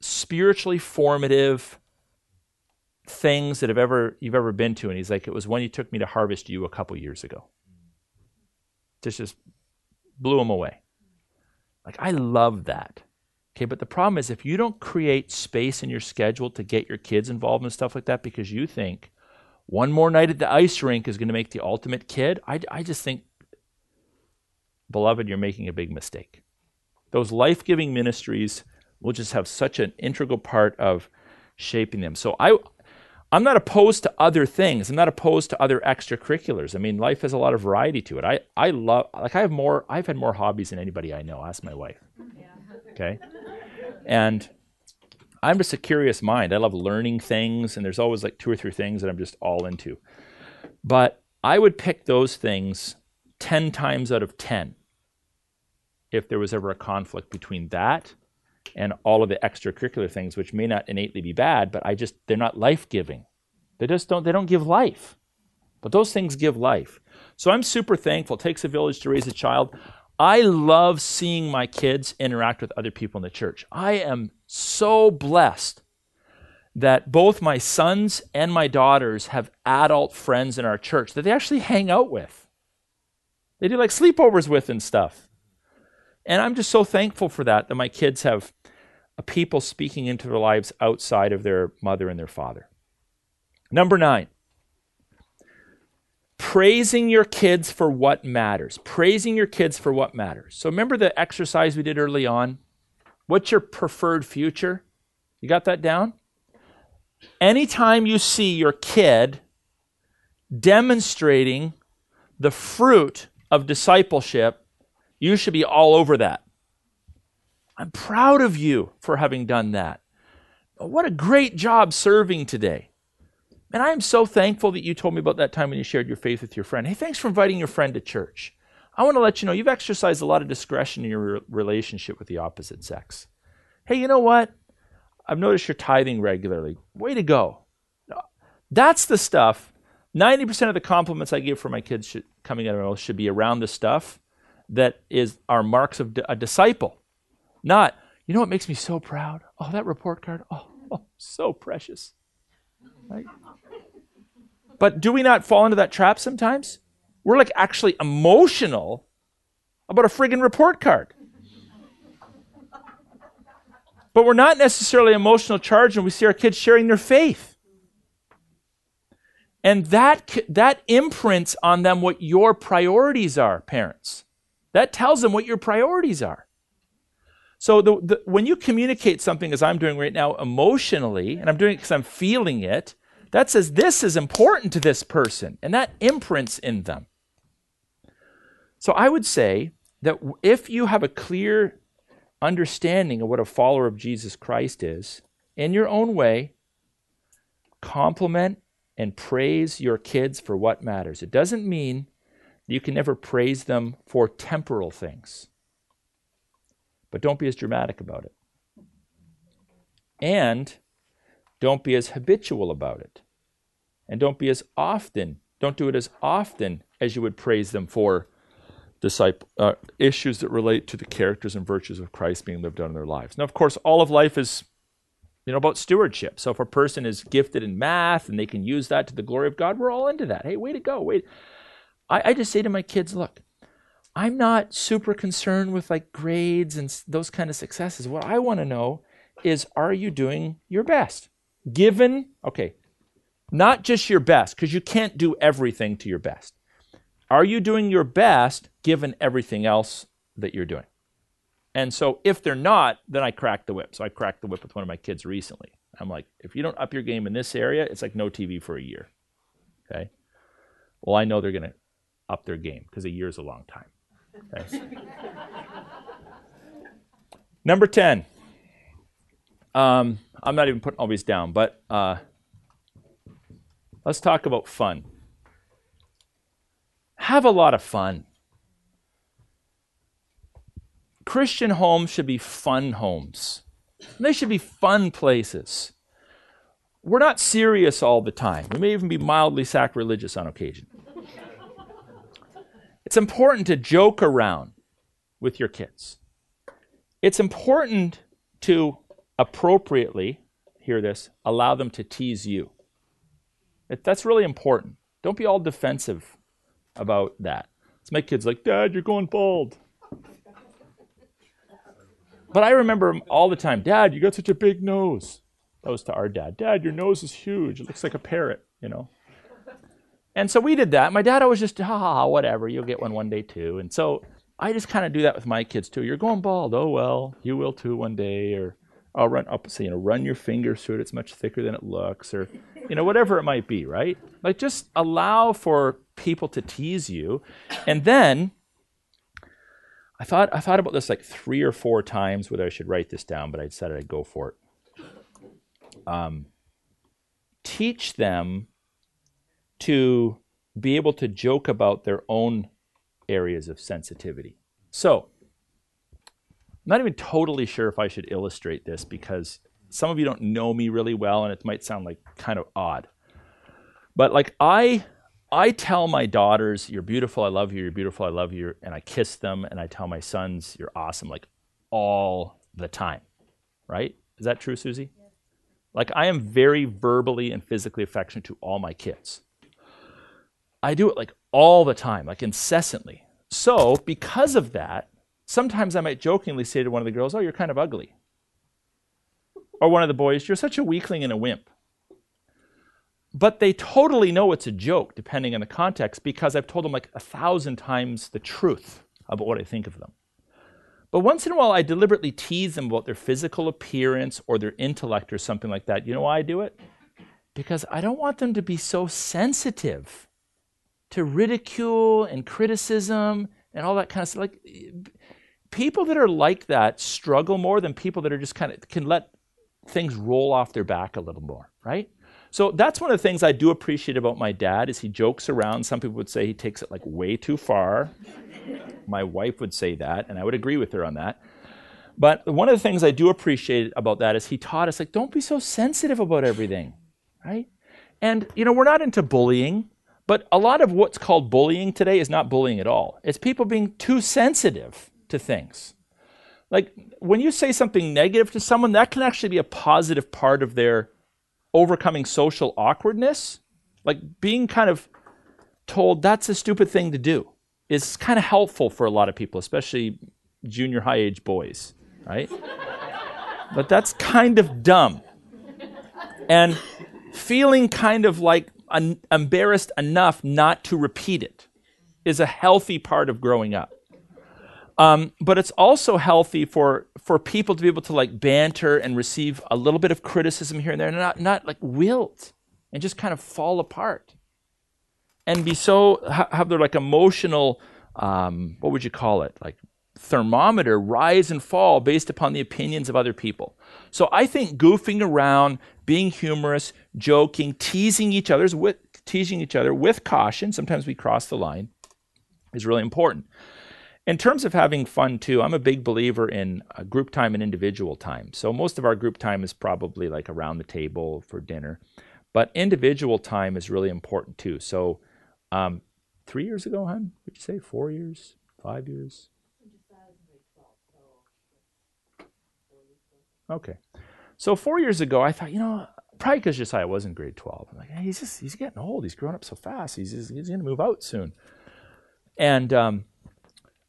spiritually formative things that have ever you've ever been to and he's like it was when you took me to harvest you a couple years ago. Just just blew him away. Like i love that. Okay but the problem is if you don't create space in your schedule to get your kids involved in stuff like that because you think one more night at the ice rink is going to make the ultimate kid i, I just think beloved you're making a big mistake. Those life-giving ministries will just have such an integral part of shaping them so i I'm not opposed to other things. I'm not opposed to other extracurriculars. I mean, life has a lot of variety to it. I, I love like I have more I've had more hobbies than anybody I know. Ask my wife. Okay? And I'm just a curious mind. I love learning things and there's always like two or three things that I'm just all into. But I would pick those things 10 times out of 10 if there was ever a conflict between that and all of the extracurricular things which may not innately be bad but i just they're not life-giving. They just don't they don't give life. But those things give life. So i'm super thankful. It takes a village to raise a child. I love seeing my kids interact with other people in the church. I am so blessed that both my sons and my daughters have adult friends in our church that they actually hang out with. They do like sleepovers with and stuff and I'm just so thankful for that, that my kids have people speaking into their lives outside of their mother and their father. Number nine, praising your kids for what matters. Praising your kids for what matters. So remember the exercise we did early on? What's your preferred future? You got that down? Anytime you see your kid demonstrating the fruit of discipleship, you should be all over that. I'm proud of you for having done that. What a great job serving today. And I am so thankful that you told me about that time when you shared your faith with your friend. Hey, thanks for inviting your friend to church. I want to let you know you've exercised a lot of discretion in your relationship with the opposite sex. Hey, you know what? I've noticed you're tithing regularly. Way to go. That's the stuff. 90% of the compliments I give for my kids should, coming out of my mouth should be around the stuff that is our marks of a disciple. Not, you know what makes me so proud? Oh, that report card. Oh, *laughs* oh so precious. Right? But do we not fall into that trap sometimes? We're like actually emotional about a friggin' report card. But we're not necessarily emotional charged when we see our kids sharing their faith. And that, that imprints on them what your priorities are, parents. That tells them what your priorities are. So the, the, when you communicate something, as I'm doing right now, emotionally, and I'm doing it because I'm feeling it, that says this is important to this person, and that imprints in them. So I would say that if you have a clear understanding of what a follower of Jesus Christ is, in your own way, compliment and praise your kids for what matters. It doesn't mean you can never praise them for temporal things. But don't be as dramatic about it. And don't be as habitual about it. And don't be as often, don't do it as often as you would praise them for disciple, uh, issues that relate to the characters and virtues of Christ being lived out in their lives. Now, of course, all of life is you know, about stewardship. So if a person is gifted in math and they can use that to the glory of God, we're all into that. Hey, way to go. Wait. I, I just say to my kids, look, I'm not super concerned with like grades and those kind of successes. What I want to know is are you doing your best? Given, okay, not just your best, because you can't do everything to your best. Are you doing your best given everything else that you're doing? And so if they're not, then I crack the whip. So I cracked the whip with one of my kids recently. I'm like, if you don't up your game in this area, it's like no TV for a year. Okay. Well, I know they're going to up their game because a year is a long time. Okay. *laughs* Number 10. Um, I'm not even putting all these down, but uh, let's talk about fun. Have a lot of fun. Christian homes should be fun homes. They should be fun places. We're not serious all the time. We may even be mildly sacrilegious on occasion. It's important to joke around with your kids. It's important to appropriately, hear this, allow them to tease you. That's really important. Don't be all defensive about that. It's my kids like, Dad, you're going bald. But I remember all the time, Dad, you got such a big nose. That was to our dad. Dad, your nose is huge. It looks like a parrot, you know. And so we did that. My dad always just, ha, ha, ha, whatever, you'll get one one day too. And so I just kind of do that with my kids too. You're going bald. Oh, well, you will too one day. Or I'll run up, say, you know, run your fingers through it. It's much thicker than it looks. Or, you know, whatever it might be, right? Like just allow for people to tease you. And then I thought I thought about this like three or four times whether I should write this down, but I decided I'd go for it. Um, teach them to be able to joke about their own areas of sensitivity. So, I'm not even totally sure if I should illustrate this because some of you don't know me really well and it might sound like kind of odd. But like I I tell my daughters, "You're beautiful. I love you. You're beautiful. I love you," and I kiss them, and I tell my sons, "You're awesome," like all the time. Right? Is that true, Susie? Like I am very verbally and physically affectionate to all my kids. I do it like all the time, like incessantly. So because of that, sometimes I might jokingly say to one of the girls, "Oh, you're kind of ugly," or one of the boys, "You're such a weakling and a wimp." but they totally know it's a joke depending on the context because I've told them like a thousand times the truth about what I think of them. But once in a while, I deliberately tease them about their physical appearance or their intellect or something like that. You know why I do it? Because I don't want them to be so sensitive to ridicule and criticism and all that kind of stuff. Like people that are like that struggle more than people that are just kind of can let things roll off their back a little more, right? So that's one of the things I do appreciate about my dad is he jokes around. Some people would say he takes it like way too far. my wife would say that, and I would agree with her on that. But one of the things I do appreciate about that is he taught us like don't be so sensitive about everything, right? And you know, we're not into bullying, but a lot of what's called bullying today is not bullying at all. It's people being too sensitive to things. Like when you say something negative to someone, that can actually be a positive part of their overcoming social awkwardness, like being kind of told that's a stupid thing to do, is kind of helpful for a lot of people, especially junior high age boys, right? but that's kind of dumb. And feeling kind of like un- embarrassed enough not to repeat it is a healthy part of growing up. Um, but it's also healthy for for people to be able to like banter and receive a little bit of criticism here and there, and not not like wilt and just kind of fall apart, and be so ha- have their like emotional um, what would you call it like thermometer rise and fall based upon the opinions of other people. So I think goofing around, being humorous, joking, teasing each other's with teasing each other with caution. Sometimes we cross the line is really important. In terms of having fun too, I'm a big believer in uh, group time and individual time. So most of our group time is probably like around the table for dinner, but individual time is really important too. So um, three years ago, hon, would you say four years, five years? Okay, so four years ago, I thought, you know, probably because Josiah was in grade 12. I'm like, hey, he's just he's getting old. He's growing up so fast. He's he's, he's going to move out soon. And um,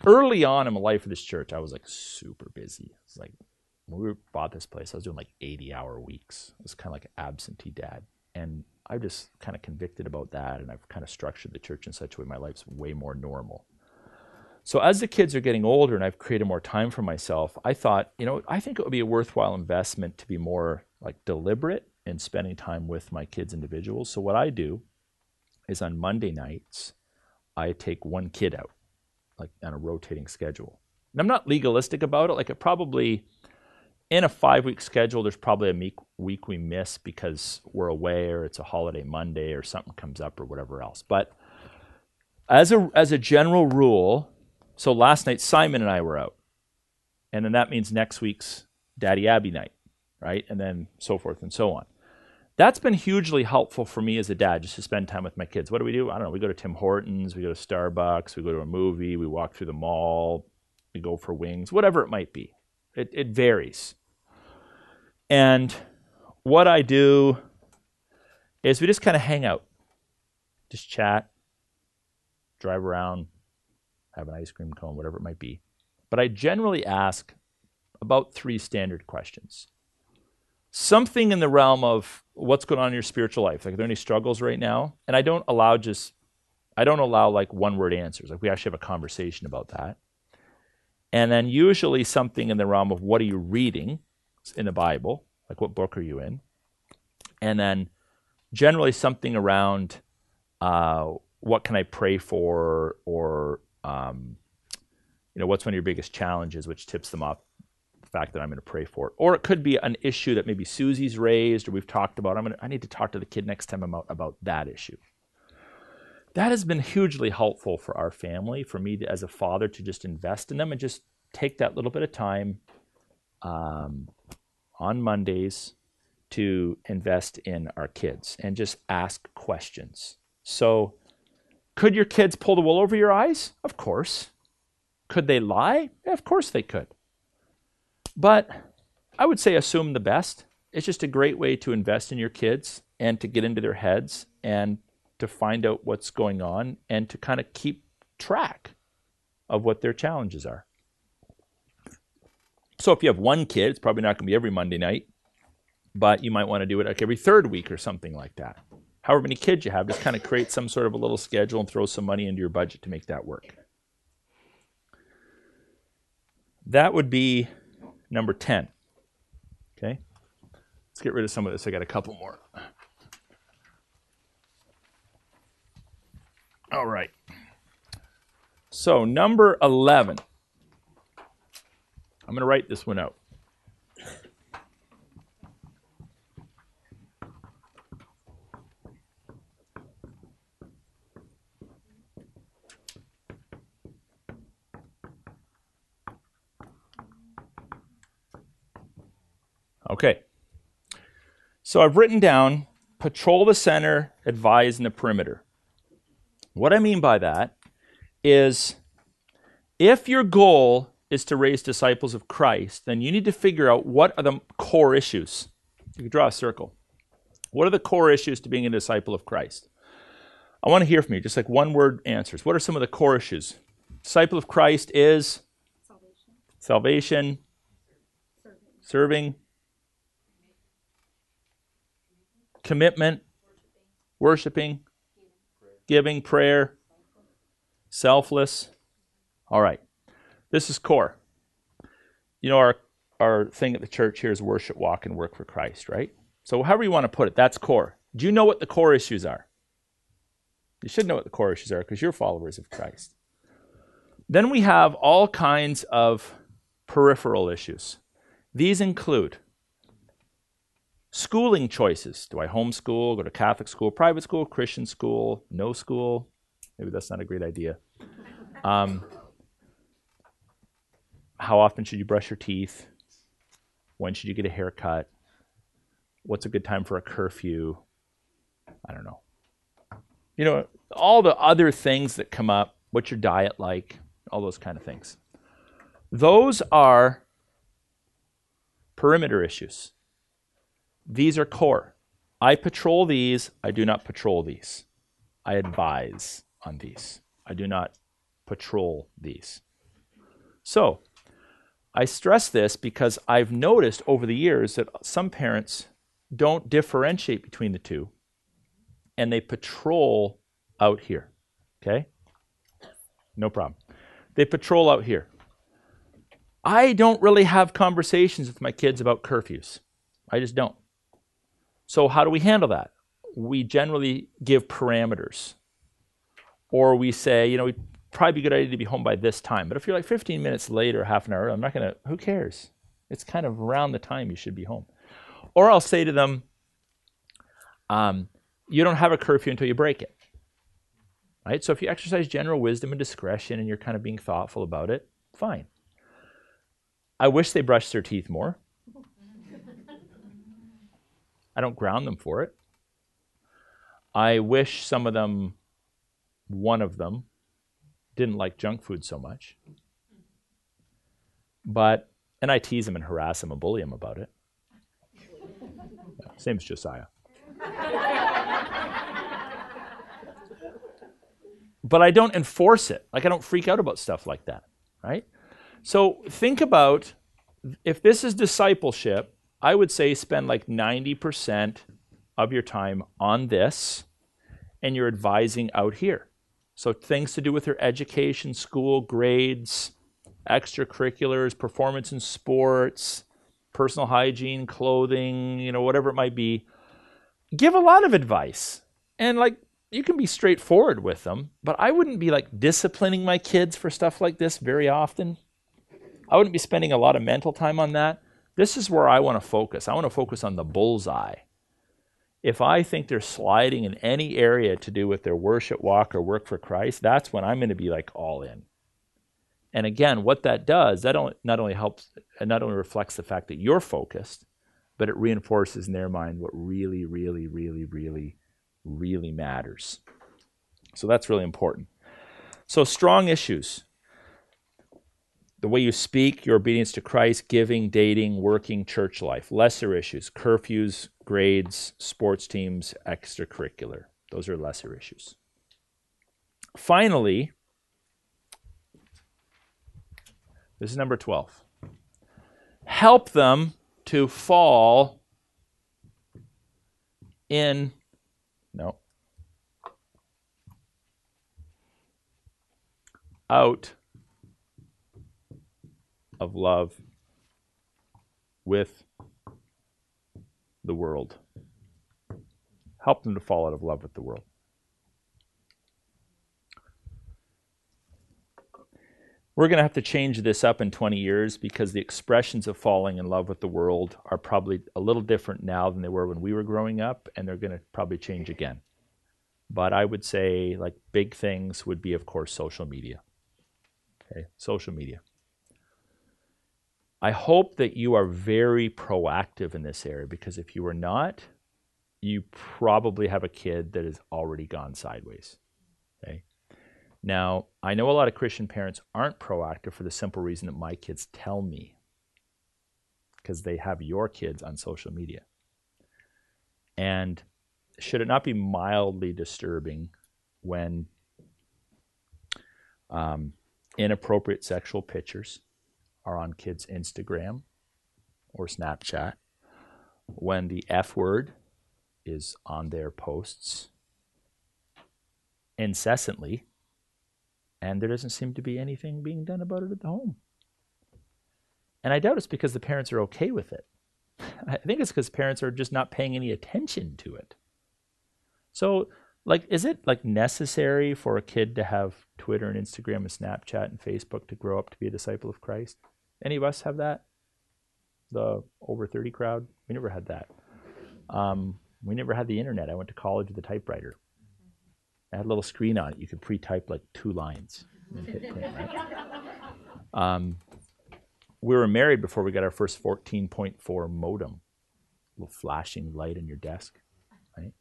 early on in the life of this church, I was like super busy. It's like when we bought this place, I was doing like 80 hour weeks. I was kind of like an absentee dad. And I'm just kind of convicted about that. And I've kind of structured the church in such a way my life's way more normal. So as the kids are getting older and I've created more time for myself, I thought, you know, I think it would be a worthwhile investment to be more like deliberate in spending time with my kids individuals. So what I do is on Monday nights, I take one kid out, like on a rotating schedule. And I'm not legalistic about it. Like it probably in a five week schedule, there's probably a week, week we miss because we're away or it's a holiday Monday or something comes up or whatever else. But as a as a general rule, so last night Simon and I were out, and then that means next week's Daddy Abby night, right? And then so forth and so on that's been hugely helpful for me as a dad just to spend time with my kids. What do we do? I don't know. We go to Tim Hortons, we go to Starbucks, we go to a movie, we walk through the mall, we go for wings, whatever it might be. It, it varies. And what I do is we just kind of hang out, just chat, drive around, have an ice cream cone, whatever it might be. But I generally ask about three standard questions something in the realm of what's going on in your spiritual life. Like, are there any struggles right now? And I don't allow just, I don't allow like one word answers. Like, we actually have a conversation about that. And then usually something in the realm of what are you reading in the Bible? Like, what book are you in? And then generally something around uh, what can I pray for or, um, you know, what's one of your biggest challenges, which tips them off the fact that I'm going to pray for it. Or it could be an issue that maybe Susie's raised or we've talked about. I'm going to, I need to talk to the kid next time about, about that issue. That has been hugely helpful for our family, for me to, as a father to just invest in them and just take that little bit of time um, on Mondays to invest in our kids and just ask questions. So, could your kids pull the wool over your eyes? Of course. Could they lie? Yeah, of course they could. But I would say assume the best. It's just a great way to invest in your kids and to get into their heads and to find out what's going on and to kind of keep track of what their challenges are. So if you have one kid, it's probably not going to be every Monday night, but you might want to do it like every third week or something like that. However many kids you have, just kind of create some sort of a little schedule and throw some money into your budget to make that work. That would be number 10. Okay? Let's get rid of some of this. I got a couple more. All right. So, number 11. I'm going to write this one out. Okay. So I've written down patrol the center, advise in the perimeter. What I mean by that is if your goal is to raise disciples of Christ, then you need to figure out what are the core issues. You can draw a circle. What are the core issues to being a disciple of Christ? I want to hear from you, just like one word answers. What are some of the core issues? Disciple of Christ is salvation, salvation serving, serving commitment, Worshiping, giving, prayer, selfless. All right. This is core. You know, our, our thing at the church here is worship, walk, and work for Christ, right? So, however you want to put it, that's core. Do you know what the core issues are? You should know what the core issues are because you're followers of Christ. Then we have all kinds of peripheral issues. These include schooling choices. Do I homeschool, go to Catholic school, private school, Christian school, no school? Maybe that's not a great idea. Um, how often should you brush your teeth? When should you get a haircut? What's a good time for a curfew? I don't know. You know, all the other things that come up. What's your diet like? All those kind of things. Those are perimeter issues. These are core. I patrol these, I do not patrol these. I advise on these. I do not patrol these. So, I stress this because I've noticed over the years that some parents don't differentiate between the two and they patrol out here. Okay? No problem. They patrol out here. I don't really have conversations with my kids about curfews. I just don't. So, how do we handle that? We generally give parameters. Or we say, you know, it'd probably be a good idea to be home by this time. But if you're like 15 minutes late or half an hour, I'm not to, who cares? It's kind of around the time you should be home. Or I'll say to them, um, you don't have a curfew until you break it. Right? So if you exercise general wisdom and discretion and you're kind of being thoughtful about it, fine. I wish they brushed their teeth more. I don't ground them for it. I wish some of them, one of them, didn't like junk food so much. But, and I tease him and harass him and bully him about it. Yeah, *laughs* same as Josiah. *laughs* but I don't enforce it. Like I don't freak out about stuff like that, right? So think about if this is discipleship, I would say spend like 90% of your time on this and you're advising out here. So things to do with your education, school, grades, extracurriculars, performance in sports, personal hygiene, clothing, you know, whatever it might be. Give a lot of advice. And like you can be straightforward with them, but I wouldn't be like disciplining my kids for stuff like this very often. I wouldn't be spending a lot of mental time on that. This is where I want to focus. I want to focus on the bullseye. If I think they're sliding in any area to do with their worship walk or work for Christ, that's when I'm going to be like all in. And again, what that does, that not only helps, it not only reflects the fact that you're focused, but it reinforces in their mind what really, really, really, really, really matters. So that's really important. So, strong issues the way you speak, your obedience to Christ, giving, dating, working, church life. Lesser issues, curfews, grades, sports teams, extracurricular. Those are lesser issues. Finally, this is number 12. Help them to fall in, no, out of love with the world. Help them to fall out of love with the world. We're going to have to change this up in 20 years because the expressions of falling in love with the world are probably a little different now than they were when we were growing up, and they're going to probably change again. But I would say, like, big things would be, of course, social media. Okay, social media. I hope that you are very proactive in this area because if you are not, you probably have a kid that has already gone sideways. Okay. Now, I know a lot of Christian parents aren't proactive for the simple reason that my kids tell me because they have your kids on social media. And should it not be mildly disturbing when um, inappropriate sexual pictures are on kids' Instagram or Snapchat, when the F word is on their posts, incessantly, and there doesn't seem to be anything being done about it at the home. And I doubt it's because the parents are okay with it. *laughs* I think it's because parents are just not paying any attention to it. So, like, is it like necessary for a kid to have Twitter and Instagram and Snapchat and Facebook to grow up to be a disciple of Christ? Any of us have that? The over 30 crowd? We never had that. Um, we never had the internet. I went to college with a typewriter. I had a little screen on it. You could pre-type like two lines print, right? Um, we were married before we got our first 14.4 modem, A little flashing light in your desk, right?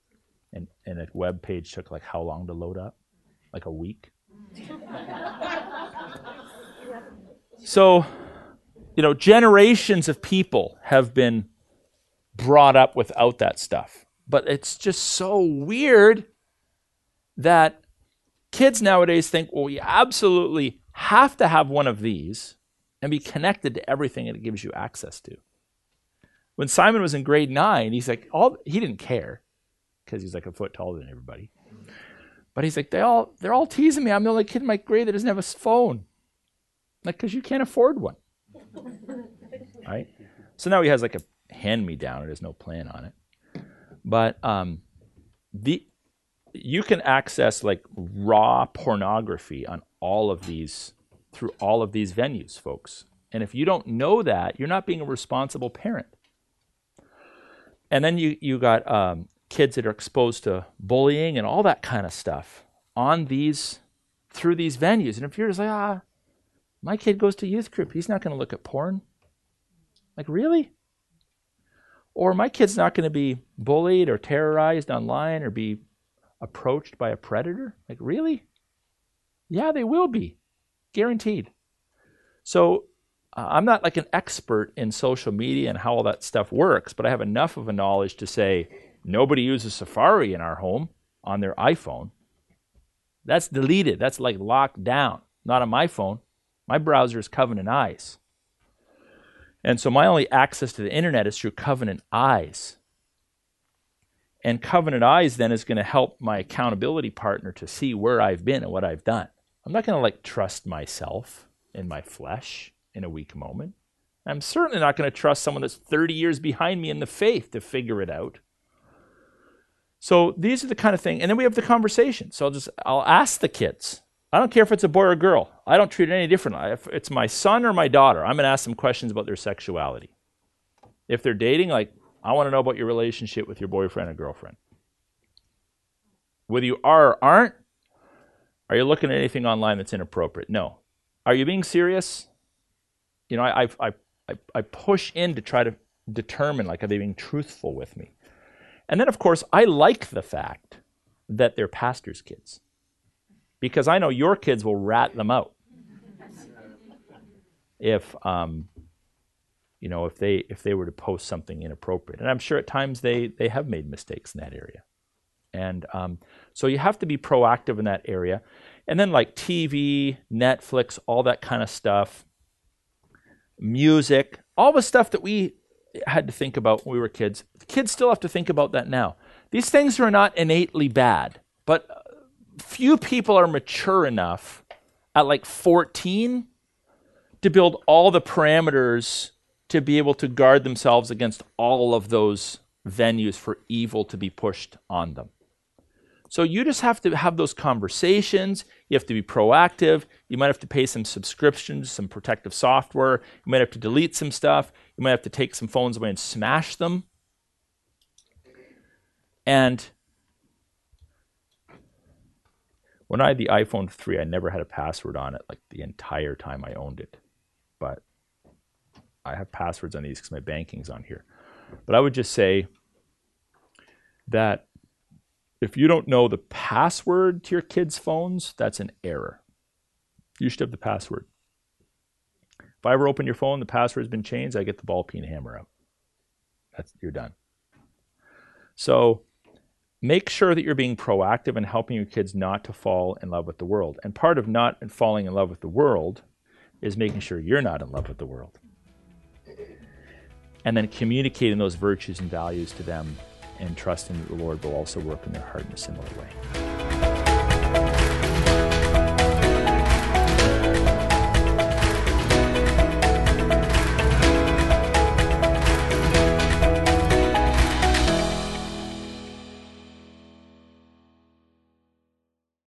And and a web page took like how long to load up? Like a week. *laughs* so, you know, generations of people have been brought up without that stuff. But it's just so weird that kids nowadays think, well, we absolutely have to have one of these and be connected to everything that it gives you access to. When Simon was in grade nine, he's like, all he didn't care because he's like a foot taller than everybody. But he's like, they all they're all teasing me. I'm the only kid in my grade that doesn't have a phone. Like, because you can't afford one. *laughs* right? So now he has like a hand me down. It has no plan on it. But um, the you can access like raw pornography on all of these through all of these venues, folks. And if you don't know that, you're not being a responsible parent. And then you you got um, kids that are exposed to bullying and all that kind of stuff on these through these venues. And if you're just like, ah, my kid goes to youth group, he's not going to look at porn. Like, really? Or my kid's not going to be bullied or terrorized online or be approached by a predator? Like, really? Yeah, they will be. Guaranteed. So, uh, I'm not like an expert in social media and how all that stuff works, but I have enough of a knowledge to say nobody uses Safari in our home on their iPhone. That's deleted. That's like locked down. Not on my phone. My browser is Covenant Eyes. And so my only access to the internet is through Covenant Eyes. And Covenant Eyes then is going to help my accountability partner to see where I've been and what I've done. I'm not going to like trust myself in my flesh in a weak moment. I'm certainly not going to trust someone that's 30 years behind me in the faith to figure it out. So these are the kind of thing, and then we have the conversation. So I'll just I'll ask the kids. I don't care if it's a boy or a girl. I don't treat it any differently. If it's my son or my daughter, I'm going to ask them questions about their sexuality. If they're dating, like I want to know about your relationship with your boyfriend or girlfriend. Whether you are or aren't, are you looking at anything online that's inappropriate? No. Are you being serious? You know, I, I, I, I push in to try to determine, like, are they being truthful with me? And then, of course, I like the fact that they're pastors' kids because I know your kids will rat them out if um, you know if they if they were to post something inappropriate. And I'm sure at times they they have made mistakes in that area. And um, so you have to be proactive in that area. And then like TV, Netflix, all that kind of stuff, music, all the stuff that we had to think about when we were kids. Kids still have to think about that now. These things are not innately bad, but few people are mature enough at like 14 to build all the parameters to be able to guard themselves against all of those venues for evil to be pushed on them. So you just have to have those conversations. You have to be proactive. You might have to pay some subscriptions, some protective software. You might have to delete some stuff. You might have to take some phones away and smash them. And when I had the iPhone 3, I never had a password on it like the entire time I owned it. But I have passwords on these because my banking's on here. But I would just say that if you don't know the password to your kids' phones, that's an error. You should have the password. If I ever open your phone, the password's been changed, I get the ball peen hammer out. That's you're done. So make sure that you're being proactive and helping your kids not to fall in love with the world. And part of not falling in love with the world is making sure you're not in love with the world. And then communicating those virtues and values to them and trusting that the Lord will also work in their heart in a similar way.